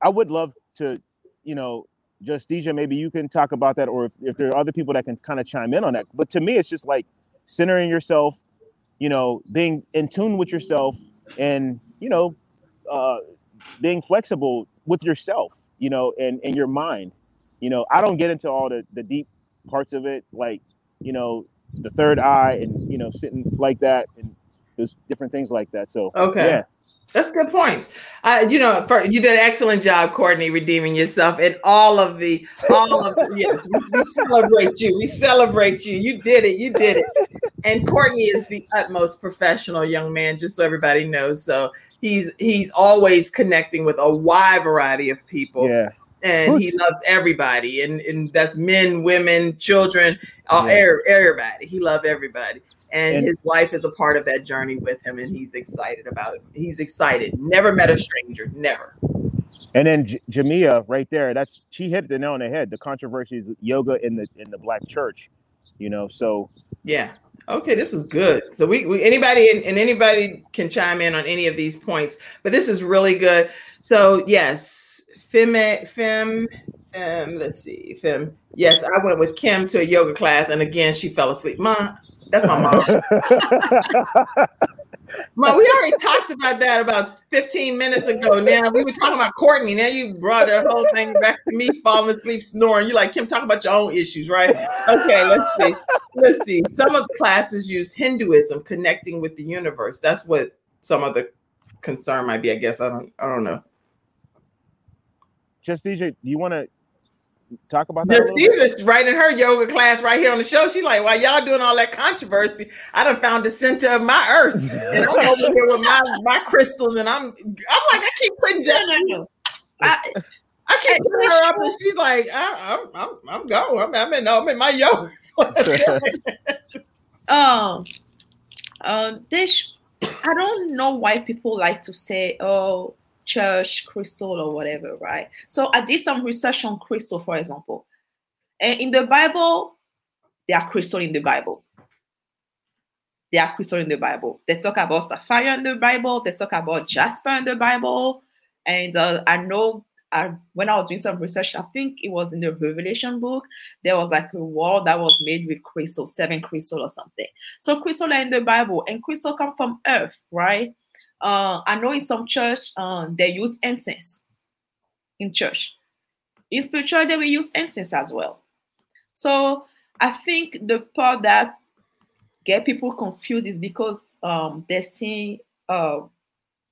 I would love to, you know, just DJ. Maybe you can talk about that, or if, if there are other people that can kind of chime in on that. But to me, it's just like centering yourself, you know, being in tune with yourself, and you know, uh, being flexible with yourself, you know, and and your mind. You know, I don't get into all the the deep parts of it, like you know, the third eye, and you know, sitting like that, and there's different things like that. So Okay. yeah. That's good points. Uh, you know, for, you did an excellent job, Courtney, redeeming yourself in all of the, all of the, (laughs) yes, we, we celebrate you. We celebrate you. You did it. You did it. And Courtney is the utmost professional young man, just so everybody knows. So he's he's always connecting with a wide variety of people. Yeah. and he loves everybody, and and that's men, women, children, all, Yeah. er- everybody. He loved everybody, and, And- his wife is a part of that journey with him, and he's excited about it. He's excited. Never met a stranger. Never. And then J- Jamia, right there, that's she hit the nail on the head. The controversies with yoga in the in the black church, you know. So Yeah. Okay, this is good. So we, we anybody and, and anybody can chime in on any of these points, but this is really good. So yes, fem fem fem. Let's see, fem. Yes, I went with Kim to a yoga class, and again she fell asleep. Mom, that's my mom. (laughs) Mom, we already talked about that about 15 minutes ago. Now we were talking about Courtney. Now you brought that whole thing back to me falling asleep, snoring. You're like Kim, talk about your own issues, right? Okay, let's see. Let's see. Some of the classes use Hinduism, connecting with the universe. That's what some of the concern might be. I guess I don't. I don't know. just DJ, do you want to talk about that? a Just? Caesar's right in her yoga class right here on the show. She like, while y'all doing all that controversy, I done found the center of my earth, and I'm over (laughs) here with my my crystals, and I'm I'm like, I keep putting just I, I keep putting her up, and she's like, I, I'm I'm I'm going. I'm, I'm in I'm in my yoga. (laughs) um um this i don't know why people like to say oh church crystal or whatever right so i did some research on crystal for example and in the bible there are crystal in the bible there are crystal in the bible they talk about sapphire in the bible they talk about jasper in the bible and uh, i know I, when I was doing some research, I think it was in the Revelation book. There was like a wall that was made with crystal, seven crystal or something. So crystal are in the Bible, and crystal come from earth, right? Uh, I know in some church uh, they use incense in church. In spiritual, they will use incense as well. So I think the part that get people confused is because um, they see uh,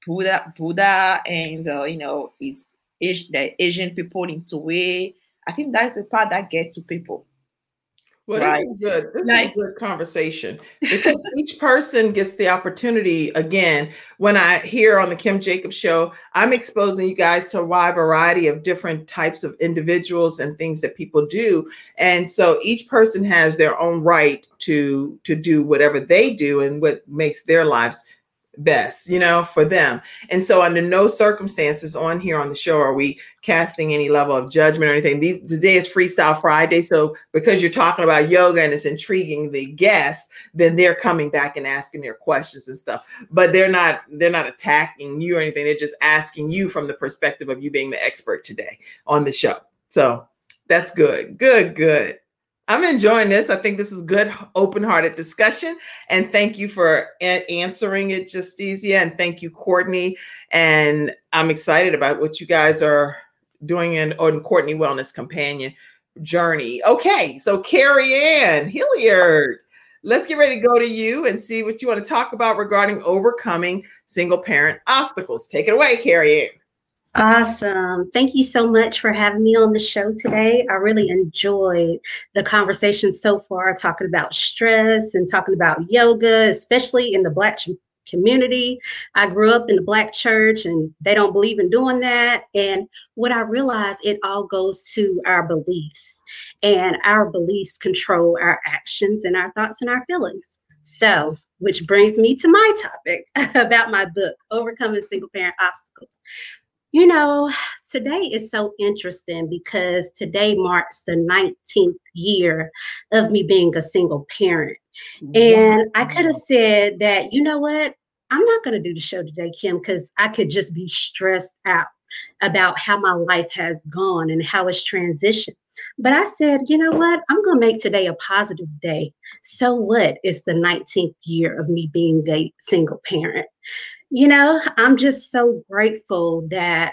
Buddha, Buddha, and uh, you know, is the Asian people into way. I think that's the part that get to people. Well, Right. this is good. This Like- is a good conversation because each person gets the opportunity. Again, when I hear on the Kim Jacobs show, I'm exposing you guys to a wide variety of different types of individuals and things that people do, and so each person has their own right to to do whatever they do and what makes their lives best, you know, for them. And so, under no circumstances on here on the show are we casting any level of judgment or anything. These today is Freestyle Friday, so because you're talking about yoga and it's intriguing the guests, then they're coming back and asking their questions and stuff. But they're not they're not attacking you or anything. They're just asking you from the perspective of you being the expert today on the show. So that's good, good, good. I'm enjoying this. I think this is good, open-hearted discussion. And thank you for a- answering it, Justicia. And thank you, Courtney. And I'm excited about what you guys are doing in on Courtnee Wellness Companion journey. Okay, so Carrie Ann Hilliard, let's get ready to go to you and see what you want to talk about regarding overcoming single parent obstacles. Take it away, Carrie Ann. Awesome. Thank you so much for having me on the show today. I really enjoyed the conversation so far, talking about stress and talking about yoga, especially in the Black community. I grew up in the Black church and they don't believe in doing that. And what I realized, it all goes to our beliefs, and our beliefs control our actions and our thoughts and our feelings. So, which brings me to my topic (laughs) about my book, Overcoming Single Parent Obstacles. You know, today is so interesting because today marks the 19th year of me being a single parent. And I could have said that, you know what? I'm not going to do the show today, Kim, because I could just be stressed out about how my life has gone and how it's transitioned. But I said, you know what? I'm going to make today a positive day. So what? It's the 19th year of me being a single parent. You know, I'm just so grateful that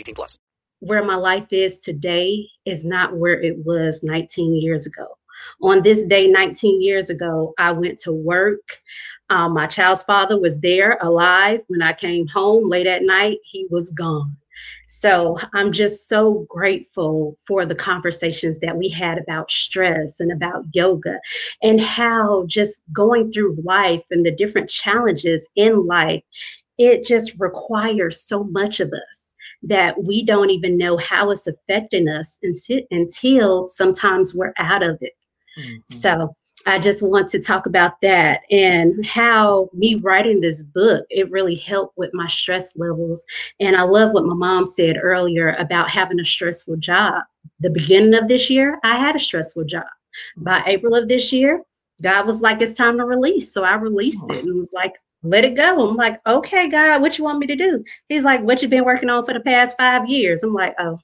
18 plus. where my life is today is not where it was 19 years ago. On this day, 19 years ago, I went to work. Um, my child's father was there alive. When I came home late at night, he was gone. So I'm just so grateful for the conversations that we had about stress and about yoga and how just going through life and the different challenges in life, it just requires so much of us that we don't even know how it's affecting us until, sometimes we're out of it. Mm-hmm. So I just want to talk about that and how me writing this book, it really helped with my stress levels. And I love what my mom said earlier about having a stressful job. The beginning of this year, I had a stressful job. By April of this year, God was like, it's time to release. So I released it and was like, let it go. I'm like, okay, God, what you want me to do? He's like, what you've been working on for the past five years? I'm like, oh,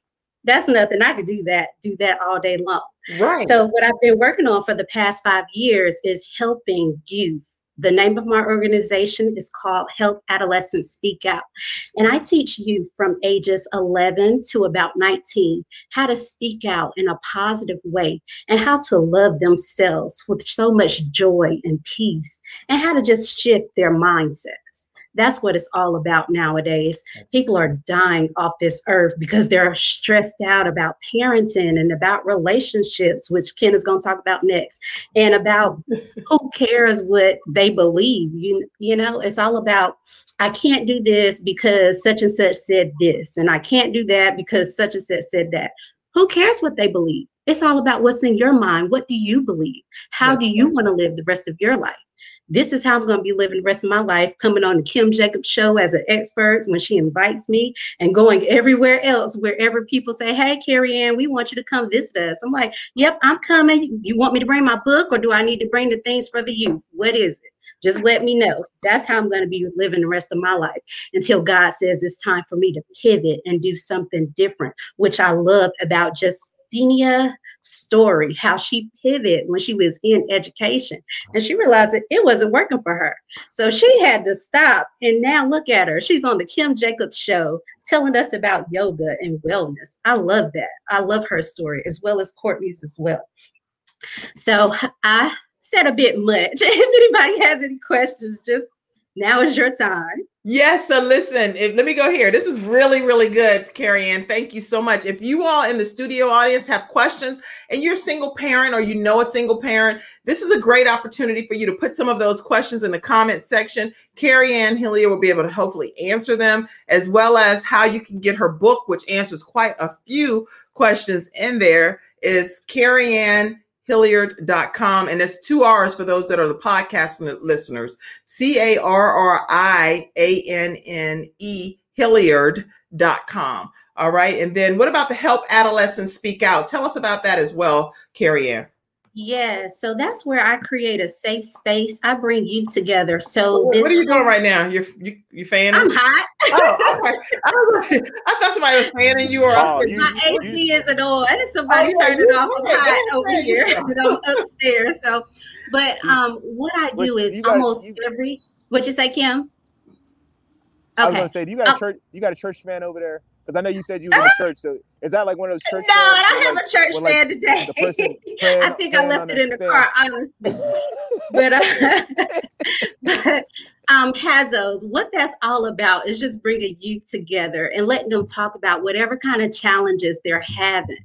that's nothing. I could do that, do that all day long. Right. So what I've been working on for the past five years is helping youth. The name of my organization is called Help Adolescents Speak Out. And I teach youth from ages 11 to about 19 how to speak out in a positive way and how to love themselves with so much joy and peace and how to just shift their mindsets. That's what it's all about nowadays. People are dying off this earth because they're stressed out about parenting and about relationships, which Ken is going to talk about next, and about (laughs) who cares what they believe. You, you know, it's all about I can't do this because such and such said this, and I can't do that because such and such said that. Who cares what they believe? It's all about what's in your mind. What do you believe? How do you want to live the rest of your life? This is how I'm going to be living the rest of my life, coming on the Kim Jacobs show as an expert when she invites me and going everywhere else, wherever people say, Hey, Carrie Ann, we want you to come visit us. I'm like, Yep, I'm coming. You want me to bring my book or do I need to bring the things for the youth? What is it? Just let me know. That's how I'm going to be living the rest of my life until God says it's time for me to pivot and do something different, which I love about just Xenia story, how she pivoted when she was in education. And she realized that it wasn't working for her. So she had to stop. And now look at her. She's on the Kim Jacobs show telling us about yoga and wellness. I love that. I love her story as well as Courtney's as well. So I said a bit much. (laughs) If anybody has any questions, just now is your time. Yes. So listen, if, let me go here. This is really, really good, Carrie Ann. Thank you so much. If you all in the studio audience have questions and you're a single parent or you know a single parent, this is a great opportunity for you to put some of those questions in the comment section. Carrie Ann Hilliard will be able to hopefully answer them, as well as how you can get her book, which answers quite a few questions in there. Is Carrie Ann Hilliard.com. And it's two R's for those that are the podcast listeners. C A R R I A N N E Hilliard.com. All right. And then what about the Help Adolescents Speak Out? Tell us about that as well, Carrie Ann. Yeah, so that's where I create a safe space. I bring you together. So what, what are you doing right now? You're you you fanning? I'm hot. oh, okay. I, I, thought somebody was fanning you or oh, you, my AC you, isn't on. Somebody oh, turned it off. I'm hot over here, but (laughs) I'm upstairs. So, but um, what I do is got, almost you, every. What you say, Kim? Okay. I was gonna say, do you got a uh, church? You got a church fan over there? Because I know you said you were in a church. So is that like one of those church? No, I don't have like, a church fan like today. (laughs) I think I left it in the fan. car, honestly. (laughs) but uh, (laughs) but um, Hazos, what that's all about is just bringing youth together and letting them talk about whatever kind of challenges they're having.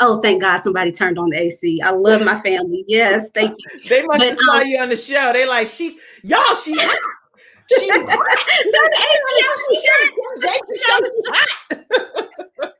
Oh, thank God somebody turned on the AC. I love my family. Yes, thank you. They must but, saw um, you on the show. They like she, y'all, she she Turn the AC off. She hot.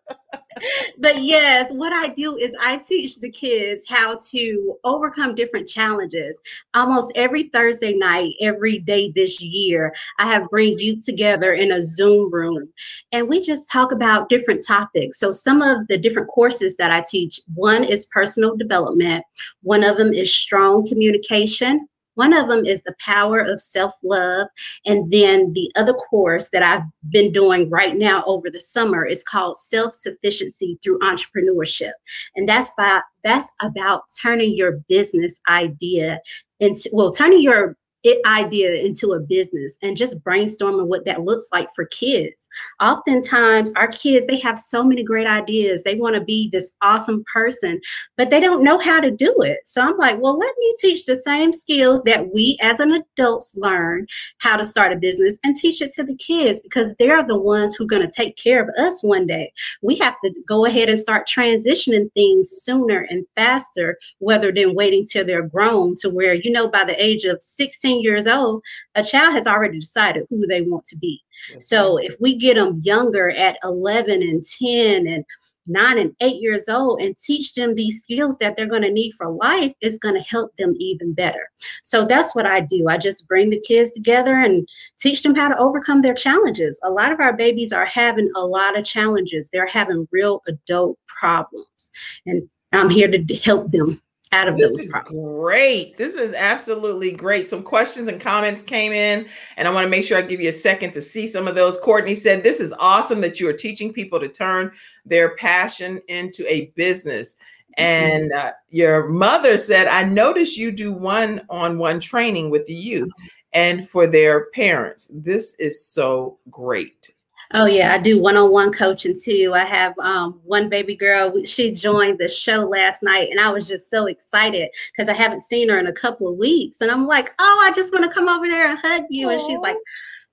But yes, what I do is I teach the kids how to overcome different challenges. Almost every Thursday night, every day this year, I have bring youth together in a Zoom room and we just talk about different topics. So some of the different courses that I teach, one is personal development, one of them is strong communication, one of them is the power of self love. And then the other course that I've been doing right now over the summer is called Self Sufficiency Through Entrepreneurship. And that's by that's about turning your business idea into well, turning your it idea into a business and just brainstorming what that looks like for kids. Oftentimes, our kids, they have so many great ideas. They want to be this awesome person, but they don't know how to do it. So I'm like, well, let me teach the same skills that we as an adults learn how to start a business and teach it to the kids because they're the ones who are going to take care of us one day. We have to go ahead and start transitioning things sooner and faster, rather than waiting till they're grown to where, you know, by the age of 16 years old, a child has already decided who they want to be. So if we get them younger at 11 and 10 and nine and eight years old and teach them these skills that they're going to need for life is going to help them even better. So that's what I do. I just bring the kids together and teach them how to overcome their challenges. A lot of our babies are having a lot of challenges, they're having real adult problems. And I'm here to help them out of this those is problems. great. This is absolutely great. Some questions and comments came in, and I want to make sure I give you a second to see some of those. Courtney said, This is awesome that you are teaching people to turn their passion into a business. And uh, your mother said, I noticed you do one on one training with the youth and for their parents. This is so great. Oh yeah, I do one-on-one coaching too. I have um, one baby girl. She joined the show last night, and I was just so excited because I haven't seen her in a couple of weeks. And I'm like, oh, I just want to come over there and hug you. And she's like,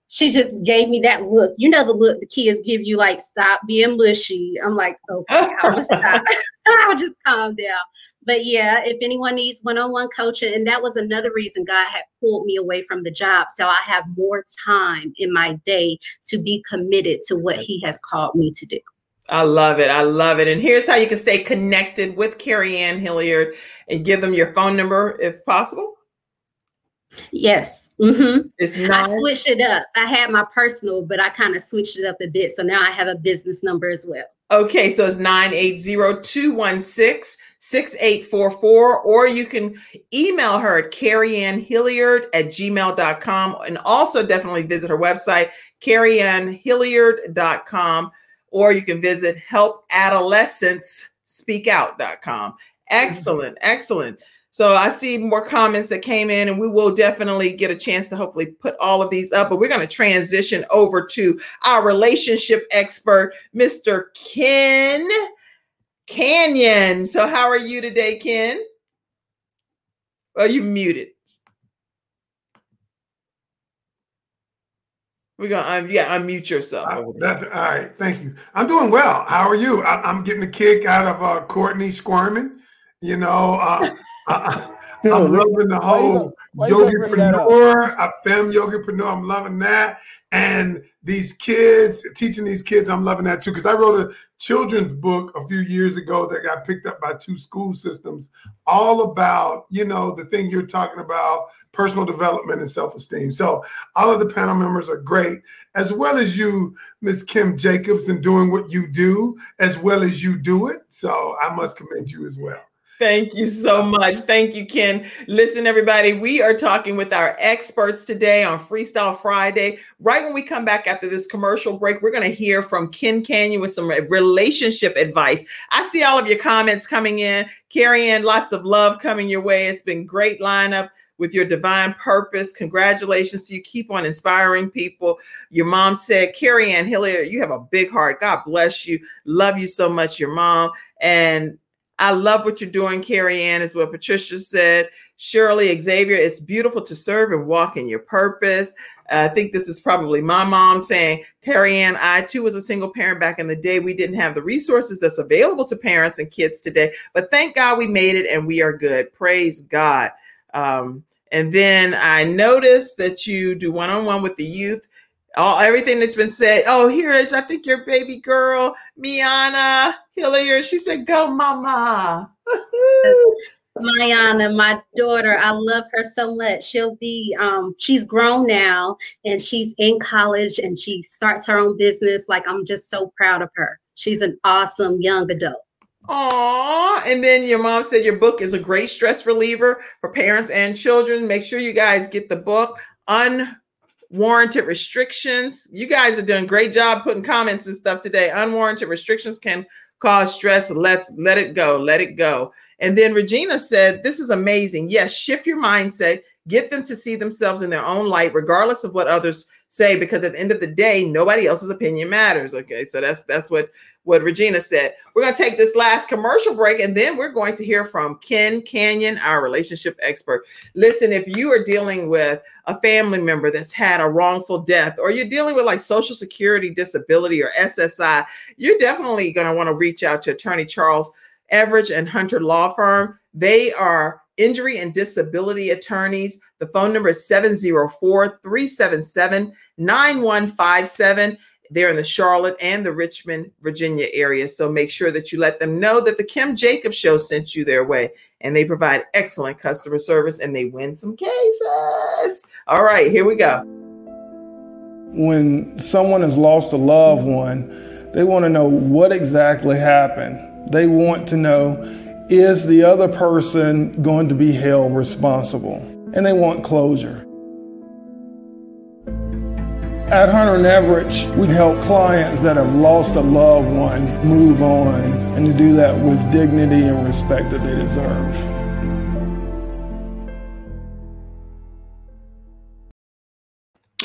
she just gave me that look. You know the look the kids give you, like, stop being mushy. I'm like, okay, (laughs) gonna stop. (laughs) I'll just calm down. But yeah, if anyone needs one-on-one coaching, and that was another reason God had pulled me away from the job. So I have more time in my day to be committed to what He has called me to do. I love it. I love it. And here's how you can stay connected with Carrie Ann Hilliard and give them your phone number if possible. Yes. Mm-hmm. It's I switched it up. I had my personal, but I kind of switched it up a bit. So now I have a business number as well. Okay, so it's 980-216-6844, or you can email her at carrieannhilliard at gmail.com and also definitely visit her website, carrieannhilliard.com, or you can visit helpadolescentsspeakout.com. Excellent, excellent. So I see more comments that came in, and we will definitely get a chance to hopefully put all of these up. But we're going to transition over to our relationship expert, Mr. Ken Canyon. So, how are you today, Ken? Well, you muted. We're gonna um, yeah, unmute yourself. there. That's all right. Thank you. I'm doing well. How are you? I, I'm getting a kick out of uh, Courtney squirming. You know, uh, I, Dude, I'm loving the whole gonna- why you gonna bring that up? yogapreneur, a femme yogapreneur. I'm loving that. And these kids, teaching these kids, I'm loving that too. Because I wrote a children's book a few years ago that got picked up by two school systems, all about, you know, the thing you're talking about, personal development and self-esteem. So all of the panel members are great, as well as you, Miss Kim Jacobs, and doing what you do, as well as you do it. So I must commend you as well. Thank you so much. Thank you, Ken. Listen, everybody, we are talking with our experts today on Freestyle Friday. Right when we come back after this commercial break, we're going to hear from Ken Canyon with some relationship advice. I see all of your comments coming in. Carrie Ann, lots of love coming your way. It's been great lineup with your divine purpose. Congratulations to you. Keep on inspiring people. Your mom said, Carrie Ann Hilliard, you have a big heart. God bless you. Love you so much, your mom. And I love what you're doing, Carrie Ann, is what Patricia said. Shirley Xavier, it's beautiful to serve and walk in your purpose. Uh, I think this is probably my mom saying, Carrie Ann, I too was a single parent back in the day. We didn't have the resources that's available to parents and kids today, but thank God we made it and we are good. Praise God. Um, and then I noticed that you do one on one with the youth. All everything that's been said. Oh, here is I think your baby girl, Miana Hilliard. She said, "Go, mama." (laughs) Mayana, my daughter, I love her so much. She'll be, um, she's grown now and she's in college and she starts her own business. Like, I'm just so proud of her. She's an awesome young adult. Aw, and then your mom said your book is a great stress reliever for parents and children. Make sure you guys get the book, Unwarranted Restrictions. You guys are doing a great job putting comments and stuff today. Unwarranted restrictions can cause stress. Let's let it go. Let it go. And then Regina said, This is amazing. Yes, shift your mindset. Get them to see themselves in their own light, regardless of what others say, because at the end of the day, nobody else's opinion matters. Okay, so that's that's what what Regina said. We're going to take this last commercial break and then we're going to hear from Ken Canyon, our relationship expert. Listen, if you are dealing with a family member that's had a wrongful death, or you're dealing with like Social Security disability or SSI, you're definitely going to want to reach out to Attorney Charles Everage and Hunter Law Firm. They are injury and disability attorneys. The phone number is 704 377 9157. They're in the Charlotte and the Richmond, Virginia area. So make sure that you let them know that the Kim Jacobs Show sent you their way. And they provide excellent customer service and they win some cases. All right, here we go. When someone has lost a loved one, they want to know what exactly happened. They want to know is the other person going to be held responsible? And they want closure. At Hunter and Everage, we help clients that have lost a loved one move on and to do that with dignity and respect that they deserve.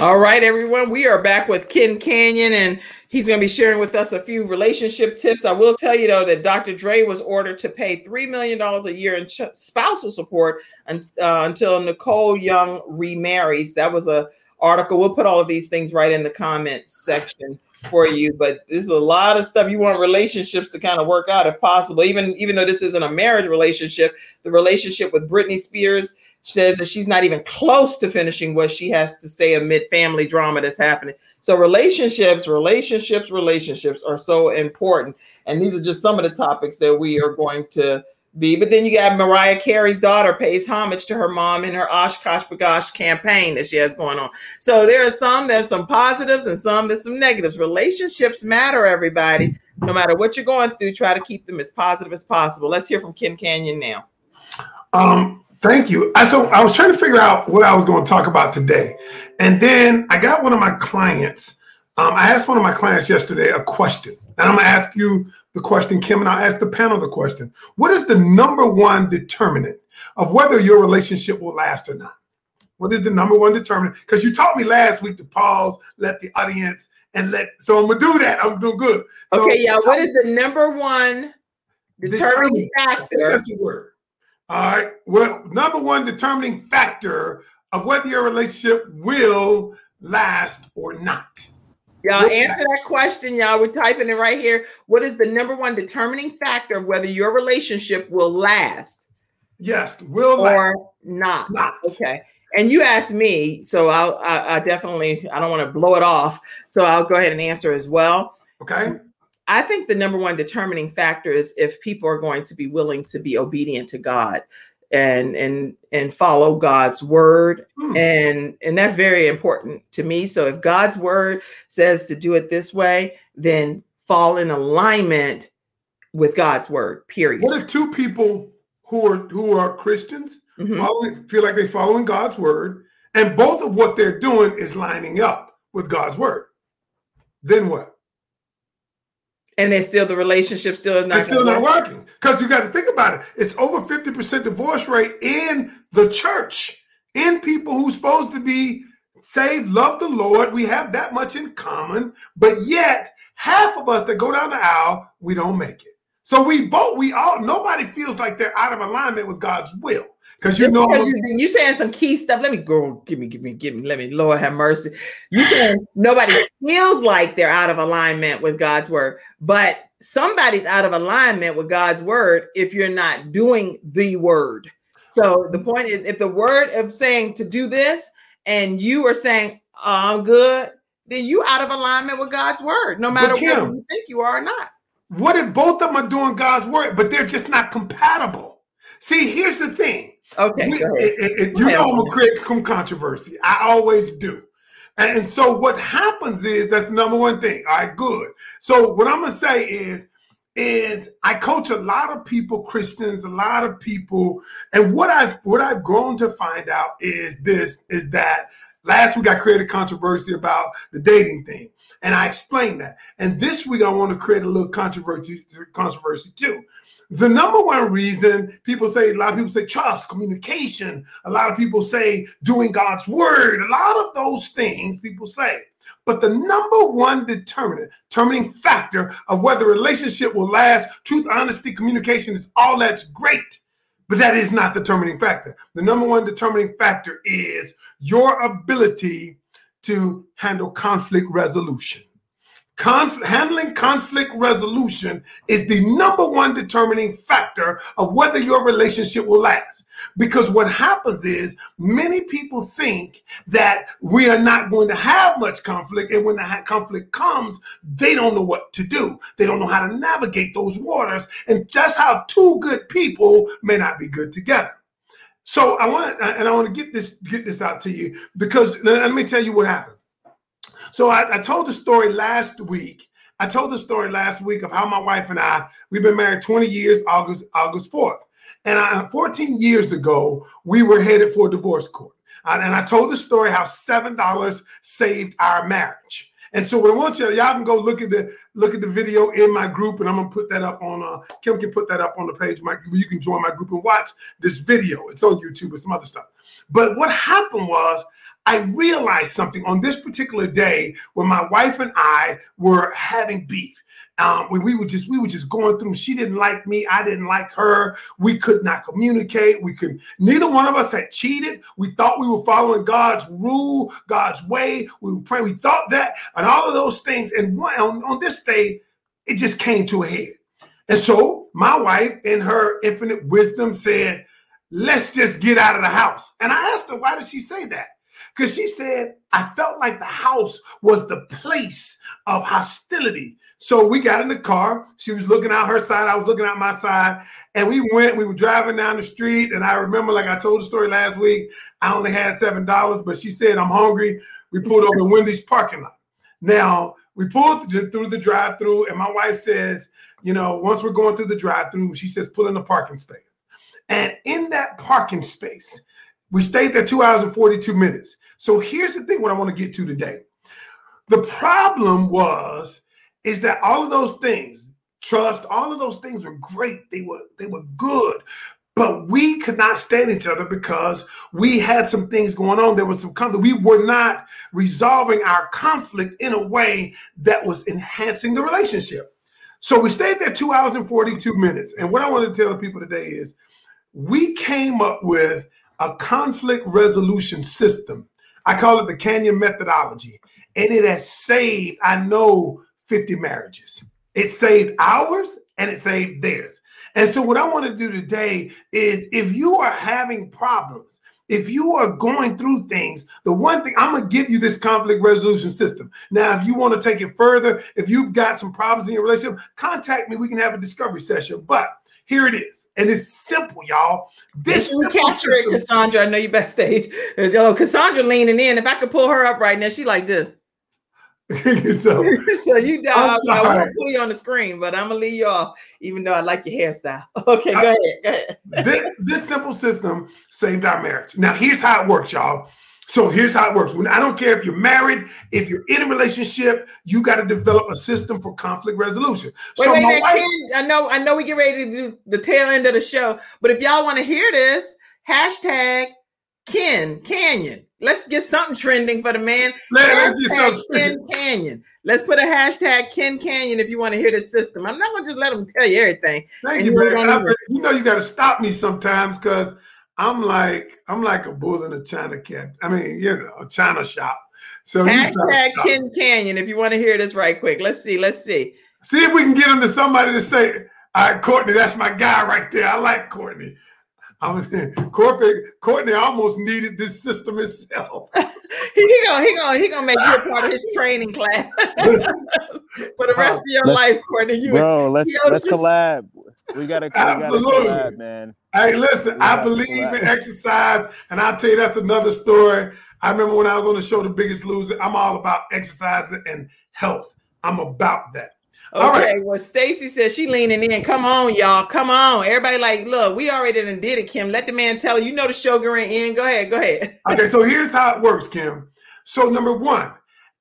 All right, everyone, we are back with Ken Canyon, and he's going to be sharing with us a few relationship tips. I will tell you, though, that Dr. Dre was ordered to pay $3 million a year in spousal support uh, until Nicole Young remarries. That was a article. We'll put all of these things right in the comments section for you. But there's a lot of stuff you want relationships to kind of work out if possible. Even even though this isn't a marriage relationship, the relationship with Britney Spears says that she's not even close to finishing what she has to say amid family drama that's happening. So relationships, relationships, relationships are so important. And these are just some of the topics that we are going to be. But then you got Mariah Carey's daughter pays homage to her mom in her OshKosh B'gosh campaign that she has going on. So there are some there's some positives and some there's some negatives. Relationships matter, everybody. No matter what you're going through, try to keep them as positive as possible. Let's hear from Kim Canyon now. Um, thank you. I so I was trying to figure out what I was going to talk about today, and then I got one of my clients. Um, I asked one of my clients yesterday a question, and I'm going to ask you the question, Kim, and I'll ask the panel the question. What is the number one determinant of whether your relationship will last or not? What is the number one determinant? Because you taught me last week to pause, let the audience, and let. So I'm gonna do that. I'm doing good. So, okay, yeah. What is the number one determining factor? That's the word. All right. Well, number one determining factor of whether your relationship will last or not. Y'all answer that question, y'all. We're typing it right here. What is the number one determining factor of whether your relationship will last? Yes, will or not. Not. Okay. And you asked me, so I'll, I, I definitely I don't want to blow it off, so I'll go ahead and answer as well. Okay. I think the number one determining factor is if people are going to be willing to be obedient to God and and and follow God's word Hmm. and and that's very important to me so if God's word says to do it this way then fall in alignment with God's word period What if two people who are who are Christians Mhm. following, feel like they're following God's word, and both of what they're doing is lining up with God's word? Then what? And then still the relationship still is not It's still not work. working because you got to think about it. It's over fifty percent divorce rate in the church, in people who's supposed to be saved, love the Lord. We have that much in common, but yet half of us that go down the aisle, we don't make it. So we both, we all, nobody feels like they're out of alignment with God's will because you Just know. because you, you saying some key stuff. Let me go. Give me, give me, give me. Let me. Lord have mercy. You saying nobody feels like they're out of alignment with God's word, but somebody's out of alignment with God's word if you're not doing the word. So the mm-hmm. point is, if the word of saying to do this, and you are saying oh, I'm good, then you out of alignment with God's word, no matter whether you think you are or not. What if both of them are doing God's word, but they're just not compatible? See, here's the thing. Okay, We- it- it- you ahead. know I'm gonna create some controversy. I always do. And, and so what happens is that's the number one thing. All right, good. So what I'm gonna say is, is I coach a lot of people, Christians, a lot of people, and what I've what I've grown to find out is this: is that Last week I created controversy about the dating thing, and I explained that. And this week I want to create a little controversy, controversy too. The number one reason people say, a lot of people say trust, communication. A lot of people say doing God's word. A lot of those things people say. But the number one determinant, determining factor of whether a relationship will last, truth, honesty, communication is all that's great. But that is not the determining factor. The number one determining factor is your ability to handle conflict resolution. Conf- handling conflict resolution is the number one determining factor of whether your relationship will last. Because what happens is many people think that we are not going to have much conflict. And when the ha- conflict comes, they don't know what to do. They don't know how to navigate those waters. And just how two good people may not be good together. So I want to, and I want to get this, get this out to you because let me tell you what happened. So I, I, told the story last week. I told the story last week of how my wife and I we've been married 20 years, August August 4th, and I, 14 years ago we were headed for divorce court. And I told the story how seven dollars saved our marriage. And so what I want you, y'all can go look at the look at the video in my group, and I'm gonna put that up on uh Kim can put that up on the page. My, you can join my group and watch this video. It's on YouTube and some other stuff. But what happened was I realized something on this particular day when my wife and I were having beef. Um, when we were just we were just going through. She didn't like me. I didn't like her. We could not communicate. We could. Neither one of us had cheated. We thought we were following God's rule, God's way. We were praying. We thought that, and all of those things. And on, on this day, it just came to a head. And so my wife, in her infinite wisdom, said, "Let's just get out of the house." And I asked her, "Why did she say that?" Because she said, I felt like the house was the place of hostility. So we got in the car. She was looking out her side. I was looking out my side. And we went, we were driving down the street. And I remember, like I told the story last week, I only had $7, but she said, I'm hungry. We pulled over in Wendy's parking lot. Now, we pulled through the drive through, and my wife says, you know, once we're going through the drive through, she says, pull in the parking space. And in that parking space, we stayed there two hours and 42 minutes. So here's the thing what I want to get to today. The problem was is that all of those things, trust, all of those things were great. They were they were good. But we could not stand each other because we had some things going on. There was some conflict. We were not resolving our conflict in a way that was enhancing the relationship. So we stayed there two hours and 42 minutes. And what I want to tell the people today is we came up with a conflict resolution system I call it the Canyon methodology. And it has saved, I know, 50 marriages. It saved ours and it saved theirs. And so, what I want to do today is if you are having problems, if you are going through things, the one thing I'm going to give you this conflict resolution system. Now, if you want to take it further, if you've got some problems in your relationship, contact me. We can have a discovery session. But here it is. And it's simple, y'all. This capture it, Cassandra. I know you backstage. Oh, Cassandra leaning in. If I could pull her up right now, she like this. (laughs) so, (laughs) so you uh, I won't pull you on the screen, but I'm gonna leave you off, even though I like your hairstyle. (laughs) Okay, go I, ahead. Go ahead. this, this simple system saved our marriage. Now, here's how it works, y'all. So here's how it works. When I don't care if you're married, if you're in a relationship, you got to develop a system for conflict resolution. Wait, so wait, wait wife, I know, I know, we get ready to do the tail end of the show, but if y'all want to hear this, hashtag Ken Canyon. Let's get something trending for the man. Let, us get something Ken Canyon. Let's put a hashtag Ken Canyon if you want to hear the system. I'm not gonna just let them tell you everything. Thank you, man. You know you got to stop me sometimes because I'm like I'm like a bull in a china cat. I mean, you know, a china shop. So hashtag Ken Canyon if you want to hear this right quick. Let's see. Let's see. See if we can get him to somebody to say, "All right, Courtney, that's my guy right there. I like Courtney." I was (laughs) Courtney. Courtney almost needed this system himself. (laughs) he gonna he gonna he gonna make you a part of his (laughs) training class for the rest of your let's, life, Courtney. You, bro, let's let's just, collab. We gotta, absolutely, we gotta collab, man. Hey, listen, I believe in exercise, and I'll tell you that's another story. I remember when I was on the show, The Biggest Loser. I'm all about exercise and health. I'm about that. All Okay, right. well, Stacy says she leaning in. Come on, y'all. Come on. Everybody, like, look, we already done did it, Kim. Let the man tell you. You know the show going in. Go ahead. Go ahead. Okay, so here's how it works, Kim. So number one,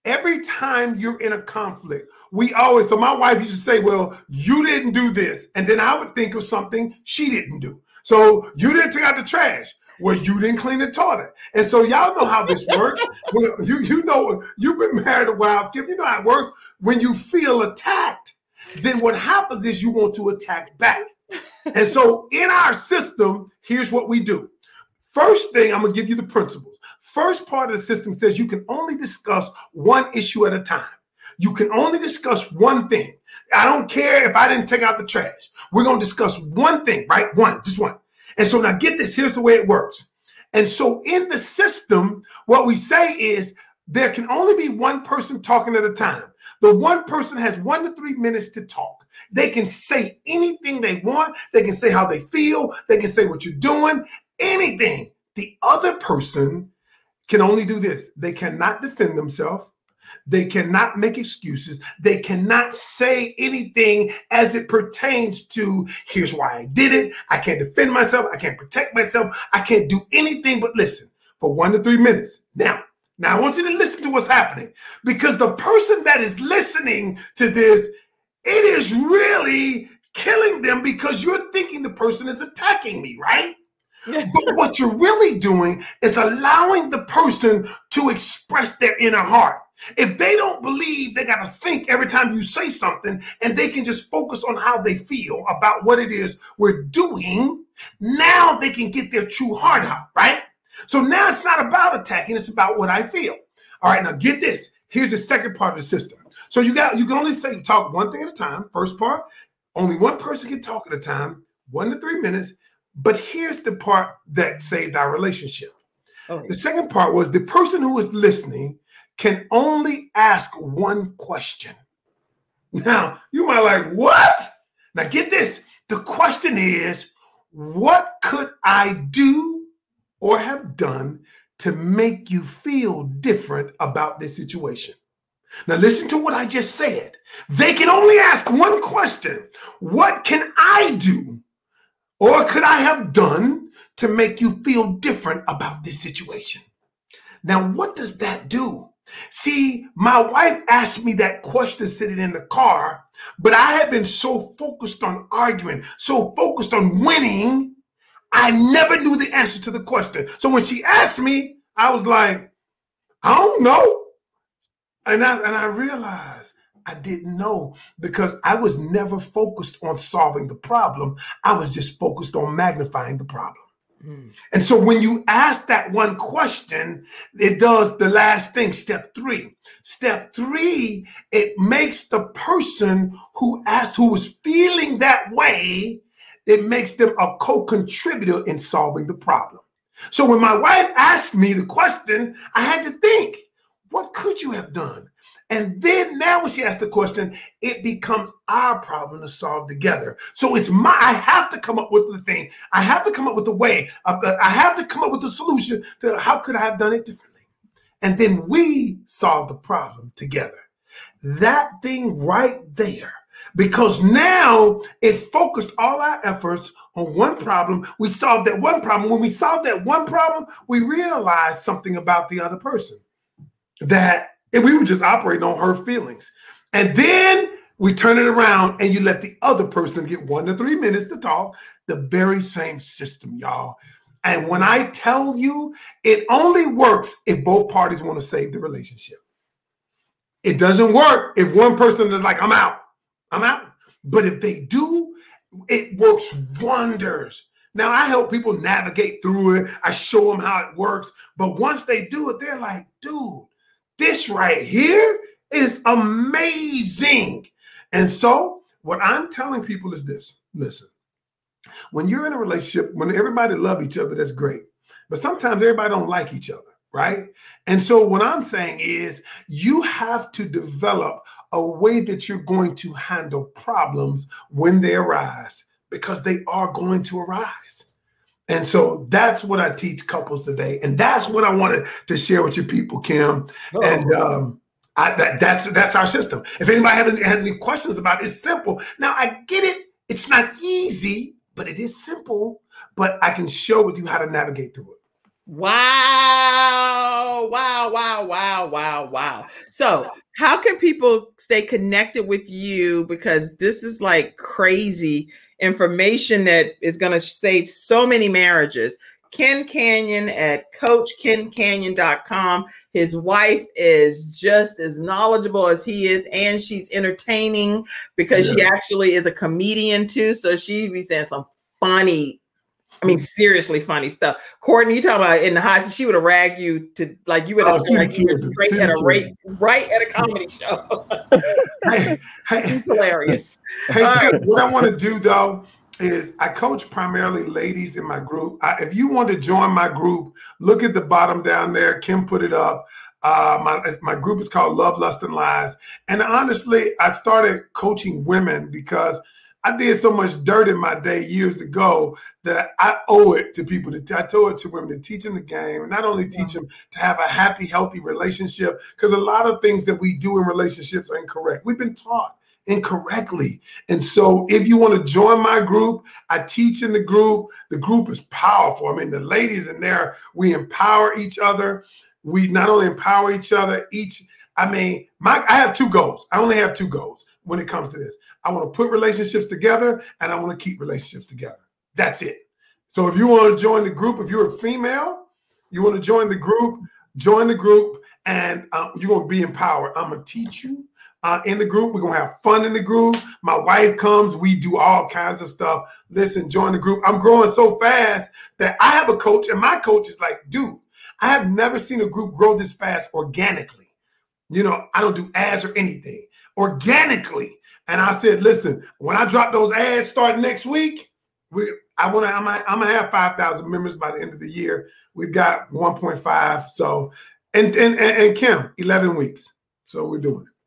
every time you're in a conflict, we always. So my wife used to say, "Well, you didn't do this," and then I would think of something she didn't do. So you didn't take out the trash. Well, you didn't clean the toilet, and so y'all know how this works. (laughs) Well, you you know you've been married a while, Kim. You know how it works. When you feel attacked, then what happens is you want to attack back. And so in our system, here's what we do. First thing, I'm gonna give you the principles. First part of the system says you can only discuss one issue at a time. You can only discuss one thing. I don't care if I didn't take out the trash. We're gonna discuss one thing, right? One, just one. And so now get this. Here's the way it works. And so in the system, what we say is there can only be one person talking at a time. The one person has one to three minutes to talk. They can say anything they want. They can say how they feel. They can say what you're doing, anything. The other person can only do this. They cannot defend themselves. They cannot make excuses. They cannot say anything as it pertains to here's why I did it. I can't defend myself. I can't protect myself. I can't do anything but listen for one to three minutes. Now, now I want you to listen to what's happening because the person that is listening to this, it is really killing them because you're thinking the person is attacking me, right? But what you're really doing is allowing the person to express their inner heart. If they don't believe, they got to think every time you say something and they can just focus on how they feel about what it is we're doing. Now they can get their true heart out, right? So now it's not about attacking, it's about what I feel. All right, now get this. Here's the second part of the system. So you got you can only say talk one thing at a time. First part, only one person can talk at a time, one to three minutes. But here's the part that saved our relationship. The second part was the person who is listening can only ask one question. Now, you might like, what? Now, get this. The question is, what could I do or have done to make you feel different about this situation? Now, listen to what I just said. They can only ask one question What can I do or could I have done to make you feel different about this situation? Now, what does that do? See, my wife asked me that question sitting in the car, but I had been so focused on arguing, so focused on winning, I never knew the answer to the question. So when she asked me, I was like, I don't know. And I, and I realized I didn't know because I was never focused on solving the problem. I was just focused on magnifying the problem. Hmm. And so when you ask that one question, it does the last thing, step three. Step three, it makes the person who asked, who was feeling that way, it makes them a co-contributor in solving the problem. So when my wife asked me the question, I had to think, what could you have done? And then now when she asks the question, it becomes our problem to solve together. So it's my, I have to come up with the thing. I have to come up with the way. Uh, I have to come up with the solution to how could I have done it differently? And then we solve the problem together. That thing right there. Because now it focused all our efforts on one problem. We solved that one problem. When we solved that one problem, we realized something about the other person that and we were just operating on her feelings. And then we turn it around and you let the other person get one to three minutes to talk. The very same system, y'all. And when I tell you, it only works if both parties want to save the relationship. It doesn't work if one person is like, I'm out, I'm out. But if they do, it works wonders. Now, I help people navigate through it, I show them how it works. But once they do it, they're like, dude, this right here is amazing. And so, what I'm telling people is this listen, when you're in a relationship, when everybody love each other, that's great. But sometimes everybody don't like each other, right? And so what I'm saying is you have to develop a way that you're going to handle problems when they arise because they are going to arise. And so that's what I teach couples today. And that's what I wanted to share with your people, Kim. And um, I, that, that's that's our system. If anybody has any, has any questions about it, it's simple. Now I get it. It's not easy, but it is simple. But I can show with you how to navigate through it. Wow, wow, wow, wow, wow, wow. So, how can people stay connected with you? Because this is like crazy information that is going to save so many marriages. Ken Canyon at CoachKenCanyon.com. His wife is just as knowledgeable as he is, and she's entertaining because she actually is a comedian too. So she'd be saying some funny, I mean, seriously funny stuff. Courtney, you talking about in the high she would have ragged you to like you would have Oh, like you straight at a rate, right at a comedy show. (laughs) (laughs) Hilarious. Hey, All Tim, right. what I want to do though is I coach primarily ladies in my group. I, if you want to join my group, look at the bottom down there. Kim put it up. Uh, my my group is called Love, Lust, and Lies. And honestly, I started coaching women because I did so much dirt in my day years ago that I owe it to people. To, I owe it to women to teach them the game, and not only teach them to have a happy, healthy relationship. Because a lot of things that we do in relationships are incorrect. We've been taught incorrectly. And so if you want to join my group, I teach in the group. The group is powerful. I mean, the ladies in there, we empower each other. We not only empower each other, each, I mean, my I have two goals. I only have two goals when it comes to this. I want to put relationships together and I want to keep relationships together. That's it. So if you want to join the group, if you're a female, you want to join the group, join the group, and uh, you're going to be empowered. I'm going to teach you uh, in the group. We're going to have fun in the group. My wife comes. We do all kinds of stuff. Listen, join the group. I'm growing so fast that I have a coach, and my coach is like, dude, I have never seen a group grow this fast organically. You know, I don't do ads or anything organically. And I said, listen, when I drop those ads starting next week, we I want to I'm, gonna- I'm have 5,000 members by the end of the year. We've got 1.5. So and and, and Kim, 11 weeks. So we're doing it.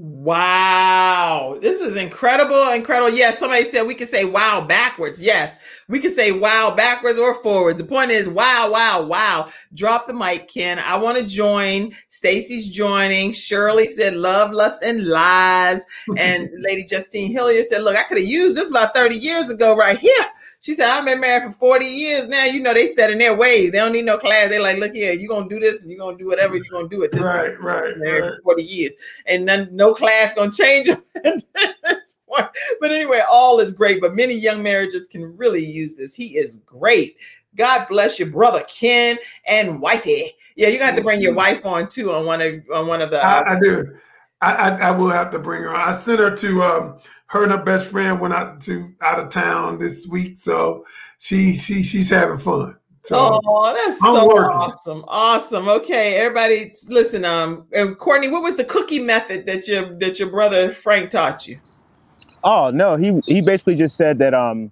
Wow, this is incredible, incredible. Yes, somebody said we could say wow backwards. Yes, we could say wow backwards or forwards. The point is wow, wow, wow. Drop the mic, Ken. I want to join. Stacy's joining. Shirley said love, lust, and lies. And (laughs) Lady Justine Hillier said, look, I could have used this about 30 years ago right here. She said, I've been married for 40 years now. You know, they set in their ways. They don't need no class. They're like, look here, you're going to do this and you're going to do whatever you're going to do it. This Right, right, married right. for 40 years. And none, no class going to change them (laughs) at this point. But anyway, all is great. But many young marriages can really use this. He is great. God bless your brother Ken and wifey. Yeah, gonna have to bring your wife on too on one of on one of the I, I do. I, I I will have to bring her on. I sent her to um her and her best friend went out to out of town this week. So she she she's having fun. So oh, that's I'm so working. awesome. Awesome. Okay, everybody listen. Um and Courtney, what was the cookie method that your that your brother Frank taught you? Oh no, he he basically just said that um,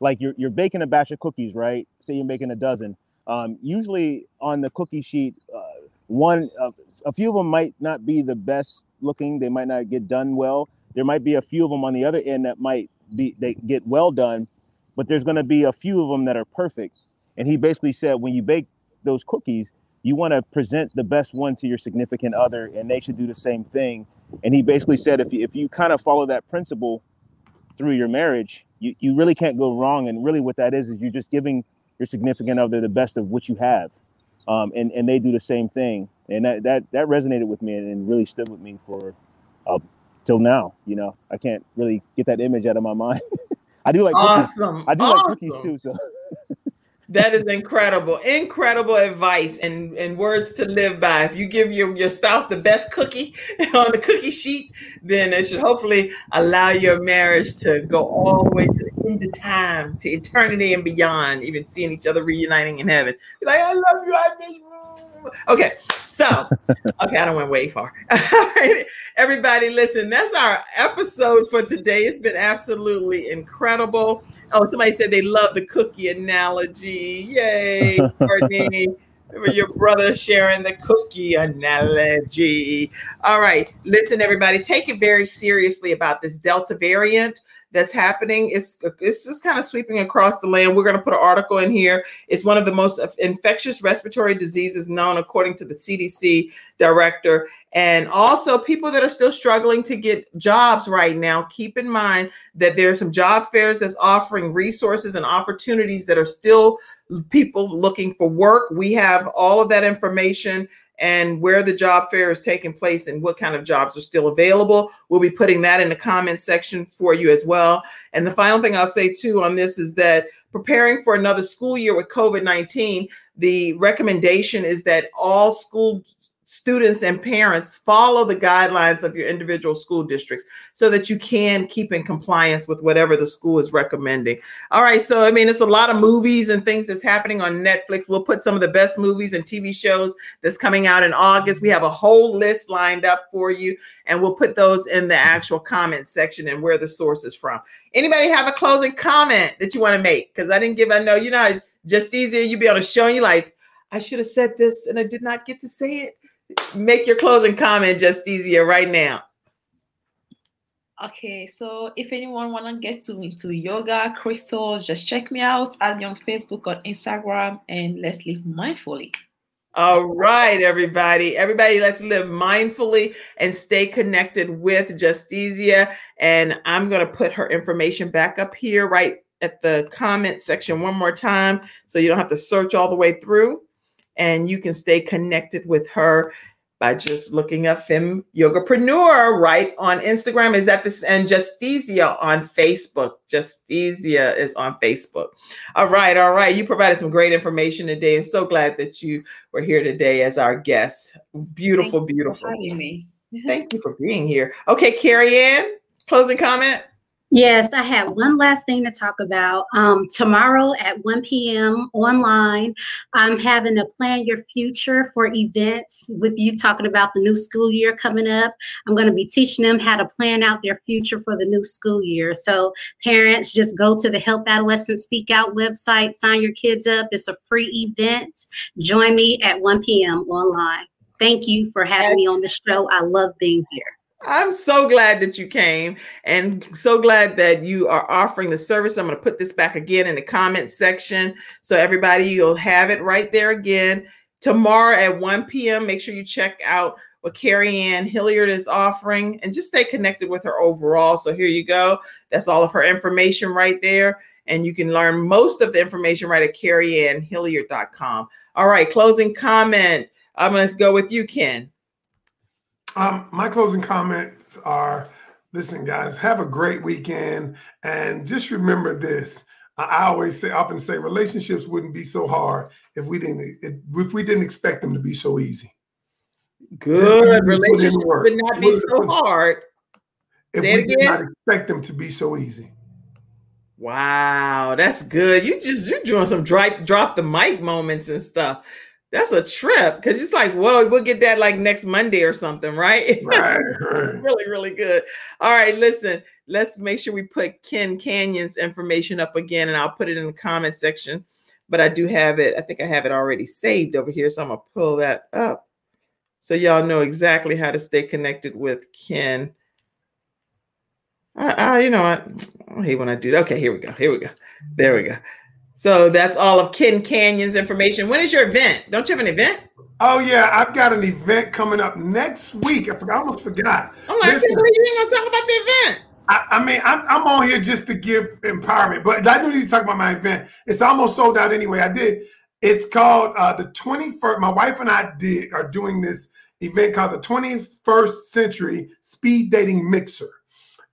like you're you're baking a batch of cookies, right? Say you're making a dozen. Um, usually on the cookie sheet, uh, one uh, a few of them might not be the best looking. They might not get done well. There might be a few of them on the other end that might be they get well done, but there's going to be a few of them that are perfect. And he basically said when you bake those cookies, you want to present the best one to your significant other, and they should do the same thing. And he basically said if you, if you kind of follow that principle through your marriage, you, you really can't go wrong. And really, what that is is you're just giving your significant other the best of what you have, um, and and they do the same thing. And that that that resonated with me and, really stood with me for uh, till now. You know, I can't really get that image out of my mind. (laughs) I do like cookies. Awesome. I do like cookies too. So. (laughs) That is incredible. Incredible advice and, and words to live by. If you give your, your spouse the best cookie (laughs) on the cookie sheet, then it should hopefully allow your marriage to go all the way to the end of time, to eternity and beyond, even seeing each other reuniting in heaven. Be like, I love you, I miss you. Okay, so okay, I don't went way far. (laughs) All right, everybody, listen. That's our episode for today. It's been absolutely incredible. Oh, somebody said they love the cookie analogy. Yay, (laughs) Courtney. your brother sharing the cookie analogy. All right, listen, everybody, take it very seriously about this Delta variant. That's happening. It's it's just kind of sweeping across the land. We're going to put an article in here. It's one of the most infectious respiratory diseases known, according to the CDC director. And also, people that are still struggling to get jobs right now, keep in mind that there are some job fairs that's offering resources and opportunities that are still people looking for work. We have all of that information and where the job fair is taking place and what kind of jobs are still available. We'll be putting that in the comments section for you as well. And the final thing I'll say too on this is that preparing for another school year with COVID 19, the recommendation is that all school students and parents follow the guidelines of your individual school districts so that you can keep in compliance with whatever the school is recommending. All right, so I mean, it's a lot of movies and things that's happening on Netflix. We'll put some of the best movies and TV shows that's coming out in August. We have a whole list lined up for you, and we'll put those in the actual comment section and where the source is from. Anybody have a closing comment that you want to make? Because I didn't give, I know, you know, just easier you'd be able to show you like, I should have said this and I did not get to say it make your closing comment just easier right now. Okay, so if anyone wanna get to into yoga, crystal, just check me out. Add me on Facebook or Instagram, and let's live mindfully. All right, everybody. Everybody, let's live mindfully and stay connected with Justesia. And I'm going to put her information back up here right at the comment section one more time so you don't have to search all the way through and you can stay connected with her by just looking up Fem Yogapreneur right on Instagram. Is that this and Justesia on Facebook? Justesia is on Facebook. All right, all right. You provided some great information today, and so glad that you were here today as our guest. Beautiful, Thank beautiful. me. (laughs) Thank you for being here. Okay, Carrie Ann, closing comment. Yes, I have one last thing to talk about. Um, tomorrow at 1 p.m. online, I'm having a Plan Your Future for events with you talking about the new school year coming up. I'm going to be teaching them how to plan out their future for the new school year. So, parents, just go to the Help Adolescents Speak Out website, sign your kids up. It's a free event. Join me at 1 p.m. online. Thank you for having me on the show. I love being here. I'm so glad that you came and so glad that you are offering the service. I'm going to put this back again in the comment section so everybody you'll have it right there again tomorrow at 1 p.m. Make sure you check out what Carrie Ann Hilliard is offering and just stay connected with her overall. So here you go. That's all of her information right there. And you can learn most of the information right at carrieannhilliard.com. All right, closing comment. I'm going to go with you, Ken. Um, my closing comments are listen, guys, have a great weekend. And just remember this. I always say, often say, relationships wouldn't be so hard if we didn't if we didn't expect them to be so easy. Good relationship would not be so hard. If Say we did not expect them to be so easy. Wow, that's good. You just you're doing some drop drop the mic moments and stuff. That's a trip because it's like, well, we'll get that like next Monday or something, right? (laughs) Right, right. really, really good. All right, listen, let's make sure we put Ken Canyon's information up again, and I'll put it in the comment section. But I do have it, I think I have it already saved over here, so I'm gonna pull that up so y'all know exactly how to stay connected with Ken. I, I, you know what? I hate when I do that. Okay, here we go. Here we go. There we go. So that's all of Ken Canyon's information. When is your event? Don't you have an event? Oh yeah, I've got an event coming up next week. I forgot, I almost forgot. I'm like, Listen, you ain't gonna talk about the event. I, I mean, I'm, I'm on here just to give empowerment, but I do need to talk about my event. It's almost sold out anyway. I did. It's called uh, the 21st. My wife and I did are doing this event called the 21st Century Speed Dating Mixer.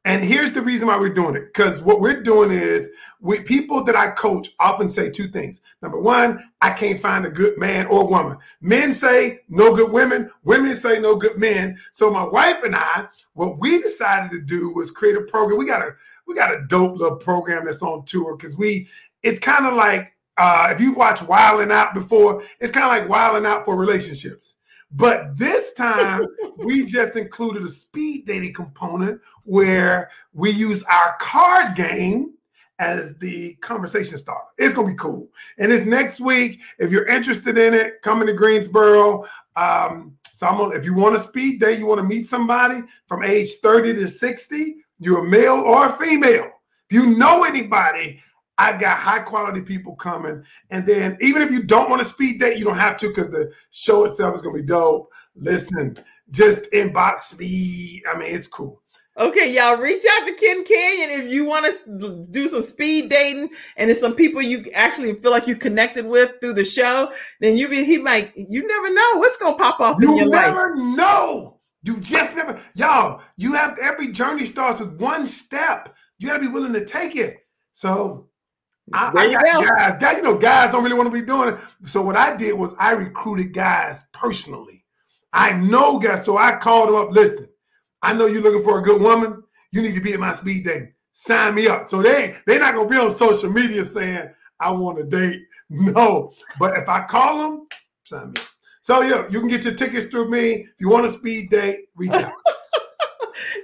And here's the reason why we're doing it. Because what we're doing is we people that I coach often say two things. Number one, I can't find a good man or woman. Men say no good women, women say no good men. So my wife and I, what we decided to do was create a program. We got a we got a dope little program that's on tour because we it's kind of like uh, if you watch Wild 'N Out before, it's kind of like Wild 'N Out for relationships. But this time, we just included a speed dating component where we use our card game as the conversation starter. It's gonna be cool. And it's next week. If you're interested in it, coming to Greensboro. Um, so I'm gonna, if you want a speed date, you want to meet somebody from age 30 to 60, you're a male or a female. If you know anybody, I got high quality people coming. And then even if you don't want to speed date, you don't have to because the show itself is gonna be dope. Listen, just inbox me. I mean, it's cool. Okay, y'all reach out to Ken Canyon if you want to do some speed dating and there's some people you actually feel like you connected with through the show. Then you be he might you never know what's gonna pop off You in your never life. know. You just never, y'all. You have every journey starts with one step. You gotta be willing to take it. So I, There I got go. guys. Guys, you know, guys don't really want to be doing it. So what I did was I recruited guys personally. I know guys, so I called them up. Listen, I know you're looking for a good woman. You need to be at my speed dating. Sign me up. So they they're not gonna be on social media saying I want a date. (laughs) No, but if I call them, sign me up. So yeah, you can get your tickets through me. If you want a speed date, reach out. (laughs)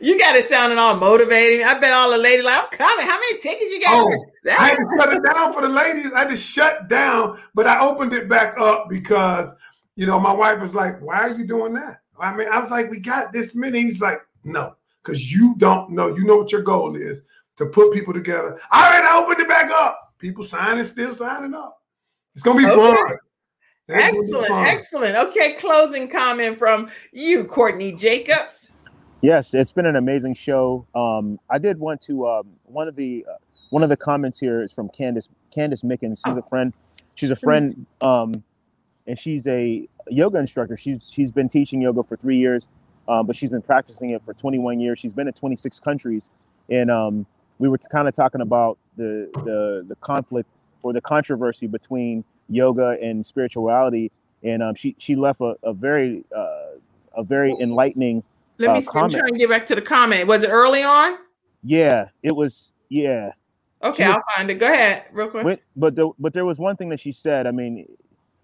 You got it sounding all motivating. I bet all the ladies like, I'm coming. How many tickets you got? Oh, I had to shut it down for the ladies. I just shut down, but I opened it back up because you know my wife was like, "Why are you doing that?" I mean, I was like, "We got this many." He's like, "No, because you don't know. You know what your goal is to put people together." All right, I opened it back up. People signing, still signing up. It's gonna be Okay. fun. It's Excellent, fun. excellent. Okay, closing comment from you, Courtney Jacobs. Yes, it's been an amazing show. Um, I did want to um, one of the uh, one of the comments here is from Candace Candace Mickens. She's a friend. She's a friend, um, and she's a yoga instructor. She's she's been teaching yoga for three years, um, but she's been practicing it for 21 years. She's been in 26 countries, and um, we were kind of talking about the the the conflict or the controversy between yoga and spirituality. And um, she she left a, a very uh, a very enlightening Let me uh, see. I'm trying to get back to the comment. Was it early on? Yeah, it was. Yeah. Okay, was- I'll find it. Go ahead, real quick. But but the, but there was one thing that she said. I mean,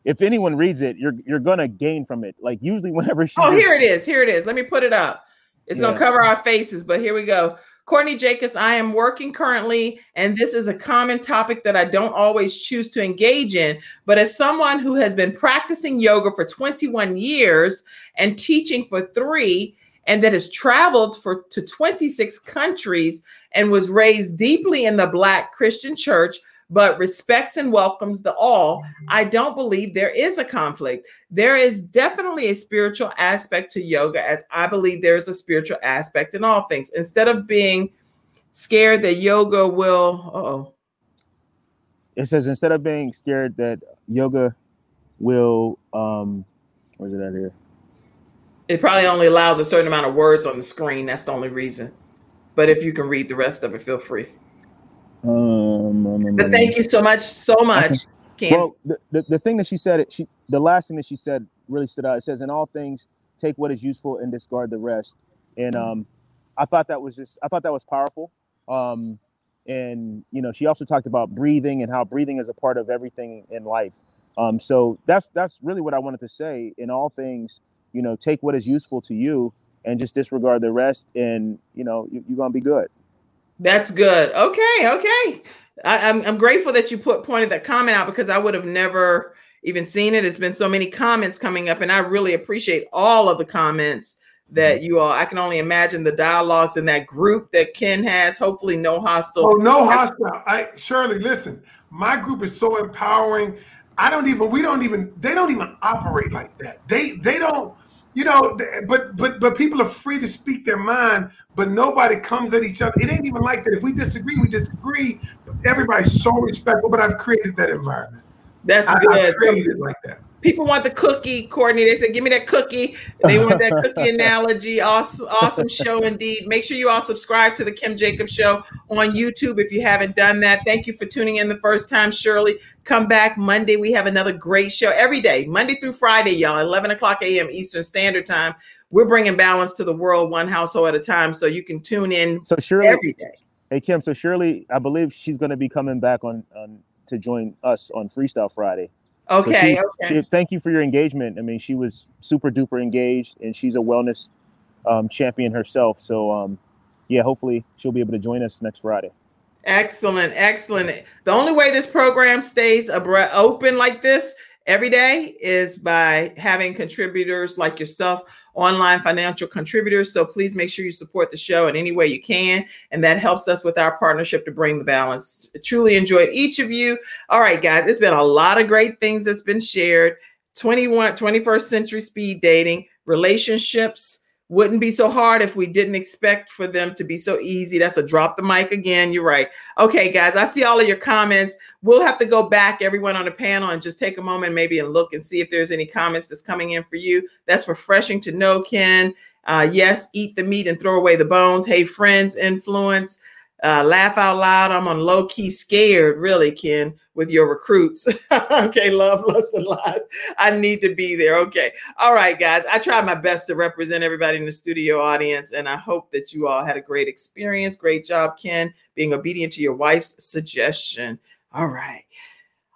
if anyone reads it, you're you're gonna gain from it. Like usually, (laughs) whenever she Oh, here it is. Here it is. Let me put it up. It's gonna cover our faces, but here we go. Courtney Jacobs, I am working currently, and this is a common topic that I don't always choose to engage in. But as someone who has been practicing yoga for 21 years and teaching for three, and that has traveled for to 26 countries and was raised deeply in the Black Christian church, but respects and welcomes the all, I don't believe there is a conflict. There is definitely a spiritual aspect to yoga, as I believe there is a spiritual aspect in all things. Instead of being scared that yoga will, oh, it says instead of being scared that yoga will um, where's it at here? It probably only allows a certain amount of words on the screen. That's the only reason. But if you can read the rest of it, feel free. Um, But thank you so much, so much, Ken. Well, the, the, the thing that she said, she the last thing that she said really stood out. It says, "In all things, take what is useful and discard the rest." And um, I thought that was just I thought that was powerful. Um, and you know, she also talked about breathing and how breathing is a part of everything in life. Um, so that's that's really what I wanted to say. In all things, you know, take what is useful to you and just disregard the rest, and you know, you, you're gonna be good. That's good. Okay, okay. I, I'm I'm grateful that you put pointed that comment out because I would have never even seen it. It's been so many comments coming up, and I really appreciate all of the comments that mm-hmm. you all. I can only imagine the dialogues in that group that Ken has. Hopefully, no hostile. Oh, no hostile. I Shirley, listen, my group is so empowering. I don't even, we don't even, they don't even operate like that. They they don't, you know, but but but people are free to speak their mind, but nobody comes at each other. It ain't even like that. If we disagree, we disagree. Everybody's so respectful, but I've created that environment. That's I, good. I created it like that. People want the cookie, Courtney. They said, "Give me that cookie." They want that cookie (laughs) analogy. Awesome, awesome show indeed. Make sure you all subscribe to the Kim Jacobs Show on YouTube if you haven't done that. Thank you for tuning in the first time, Shirley. Come back Monday. We have another great show every day, Monday through Friday, y'all. 11 o'clock a.m. Eastern Standard Time. We're bringing balance to the world, one household at a time. So you can tune in So surely every day. Hey Kim, so Shirley, I believe she's going to be coming back on, on to join us on Freestyle Friday. So Okay, she- okay. she- thank you for your engagement. I mean, she was super duper engaged, and she's a wellness um, champion herself. So, um, yeah, hopefully she'll be able to join us next Friday. Excellent, excellent. The only way this program stays open like this every day is by having contributors like yourself online financial contributors. So please make sure you support the show in any way you can. And that helps us with our partnership to bring the balance. Truly enjoyed each of you. All right, guys, it's been a lot of great things that's been shared. 21, 21st century speed dating, relationships, wouldn't be so hard if we didn't expect for them to be so easy. That's a drop the mic again. You're right. Okay, guys, I see all of your comments. We'll have to go back, everyone on the panel, and just take a moment maybe and look and see if there's any comments that's coming in for you. That's refreshing to know, Ken. Uh, yes, eat the meat and throw away the bones. Hey, friends, influence. Uh, laugh out loud. I'm on low key scared, really, Ken, with your recruits. (laughs) okay, love, lust, and lies. I need to be there. Okay. All right, guys. I try my best to represent everybody in the studio audience, and I hope that you all had a great experience. Great job, Ken, being obedient to your wife's suggestion. All right.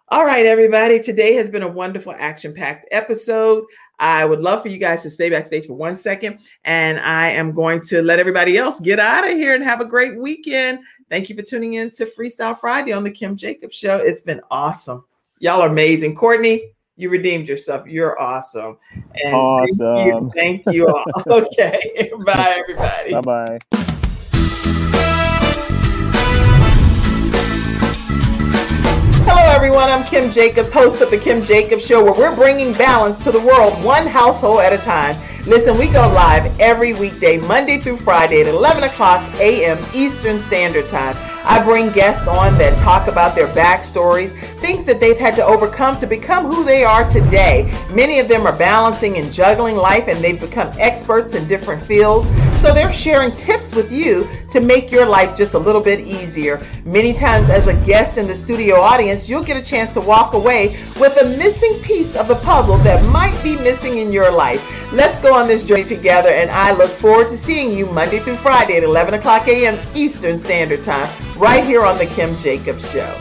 All right, everybody. Today has been a wonderful action packed episode. I would love for you guys to stay backstage for one second. And I am going to let everybody else get out of here and have a great weekend. Thank you for tuning in to Freestyle Friday on the Kim Jacobs Show. It's been awesome. Y'all are amazing. Courtney, you redeemed yourself. You're awesome. And awesome. Thank you, thank you all. (laughs) okay. (laughs) Bye, everybody. Bye bye. Hello, everyone. I'm Kim Jacobs, host of The Kim Jacobs Show, where we're bringing balance to the world one household at a time. Listen, we go live every weekday, Monday through Friday at 11 o'clock a.m. Eastern Standard Time. I bring guests on that talk about their backstories, things that they've had to overcome to become who they are today. Many of them are balancing and juggling life and they've become experts in different fields. So they're sharing tips with you to make your life just a little bit easier. Many times, as a guest in the studio audience, you'll get a chance to walk away with a missing piece of the puzzle that might be missing in your life. Let's go on this journey together, and I look forward to seeing you Monday through Friday at 11 o'clock a.m. Eastern Standard Time, right here on The Kim Jacobs Show.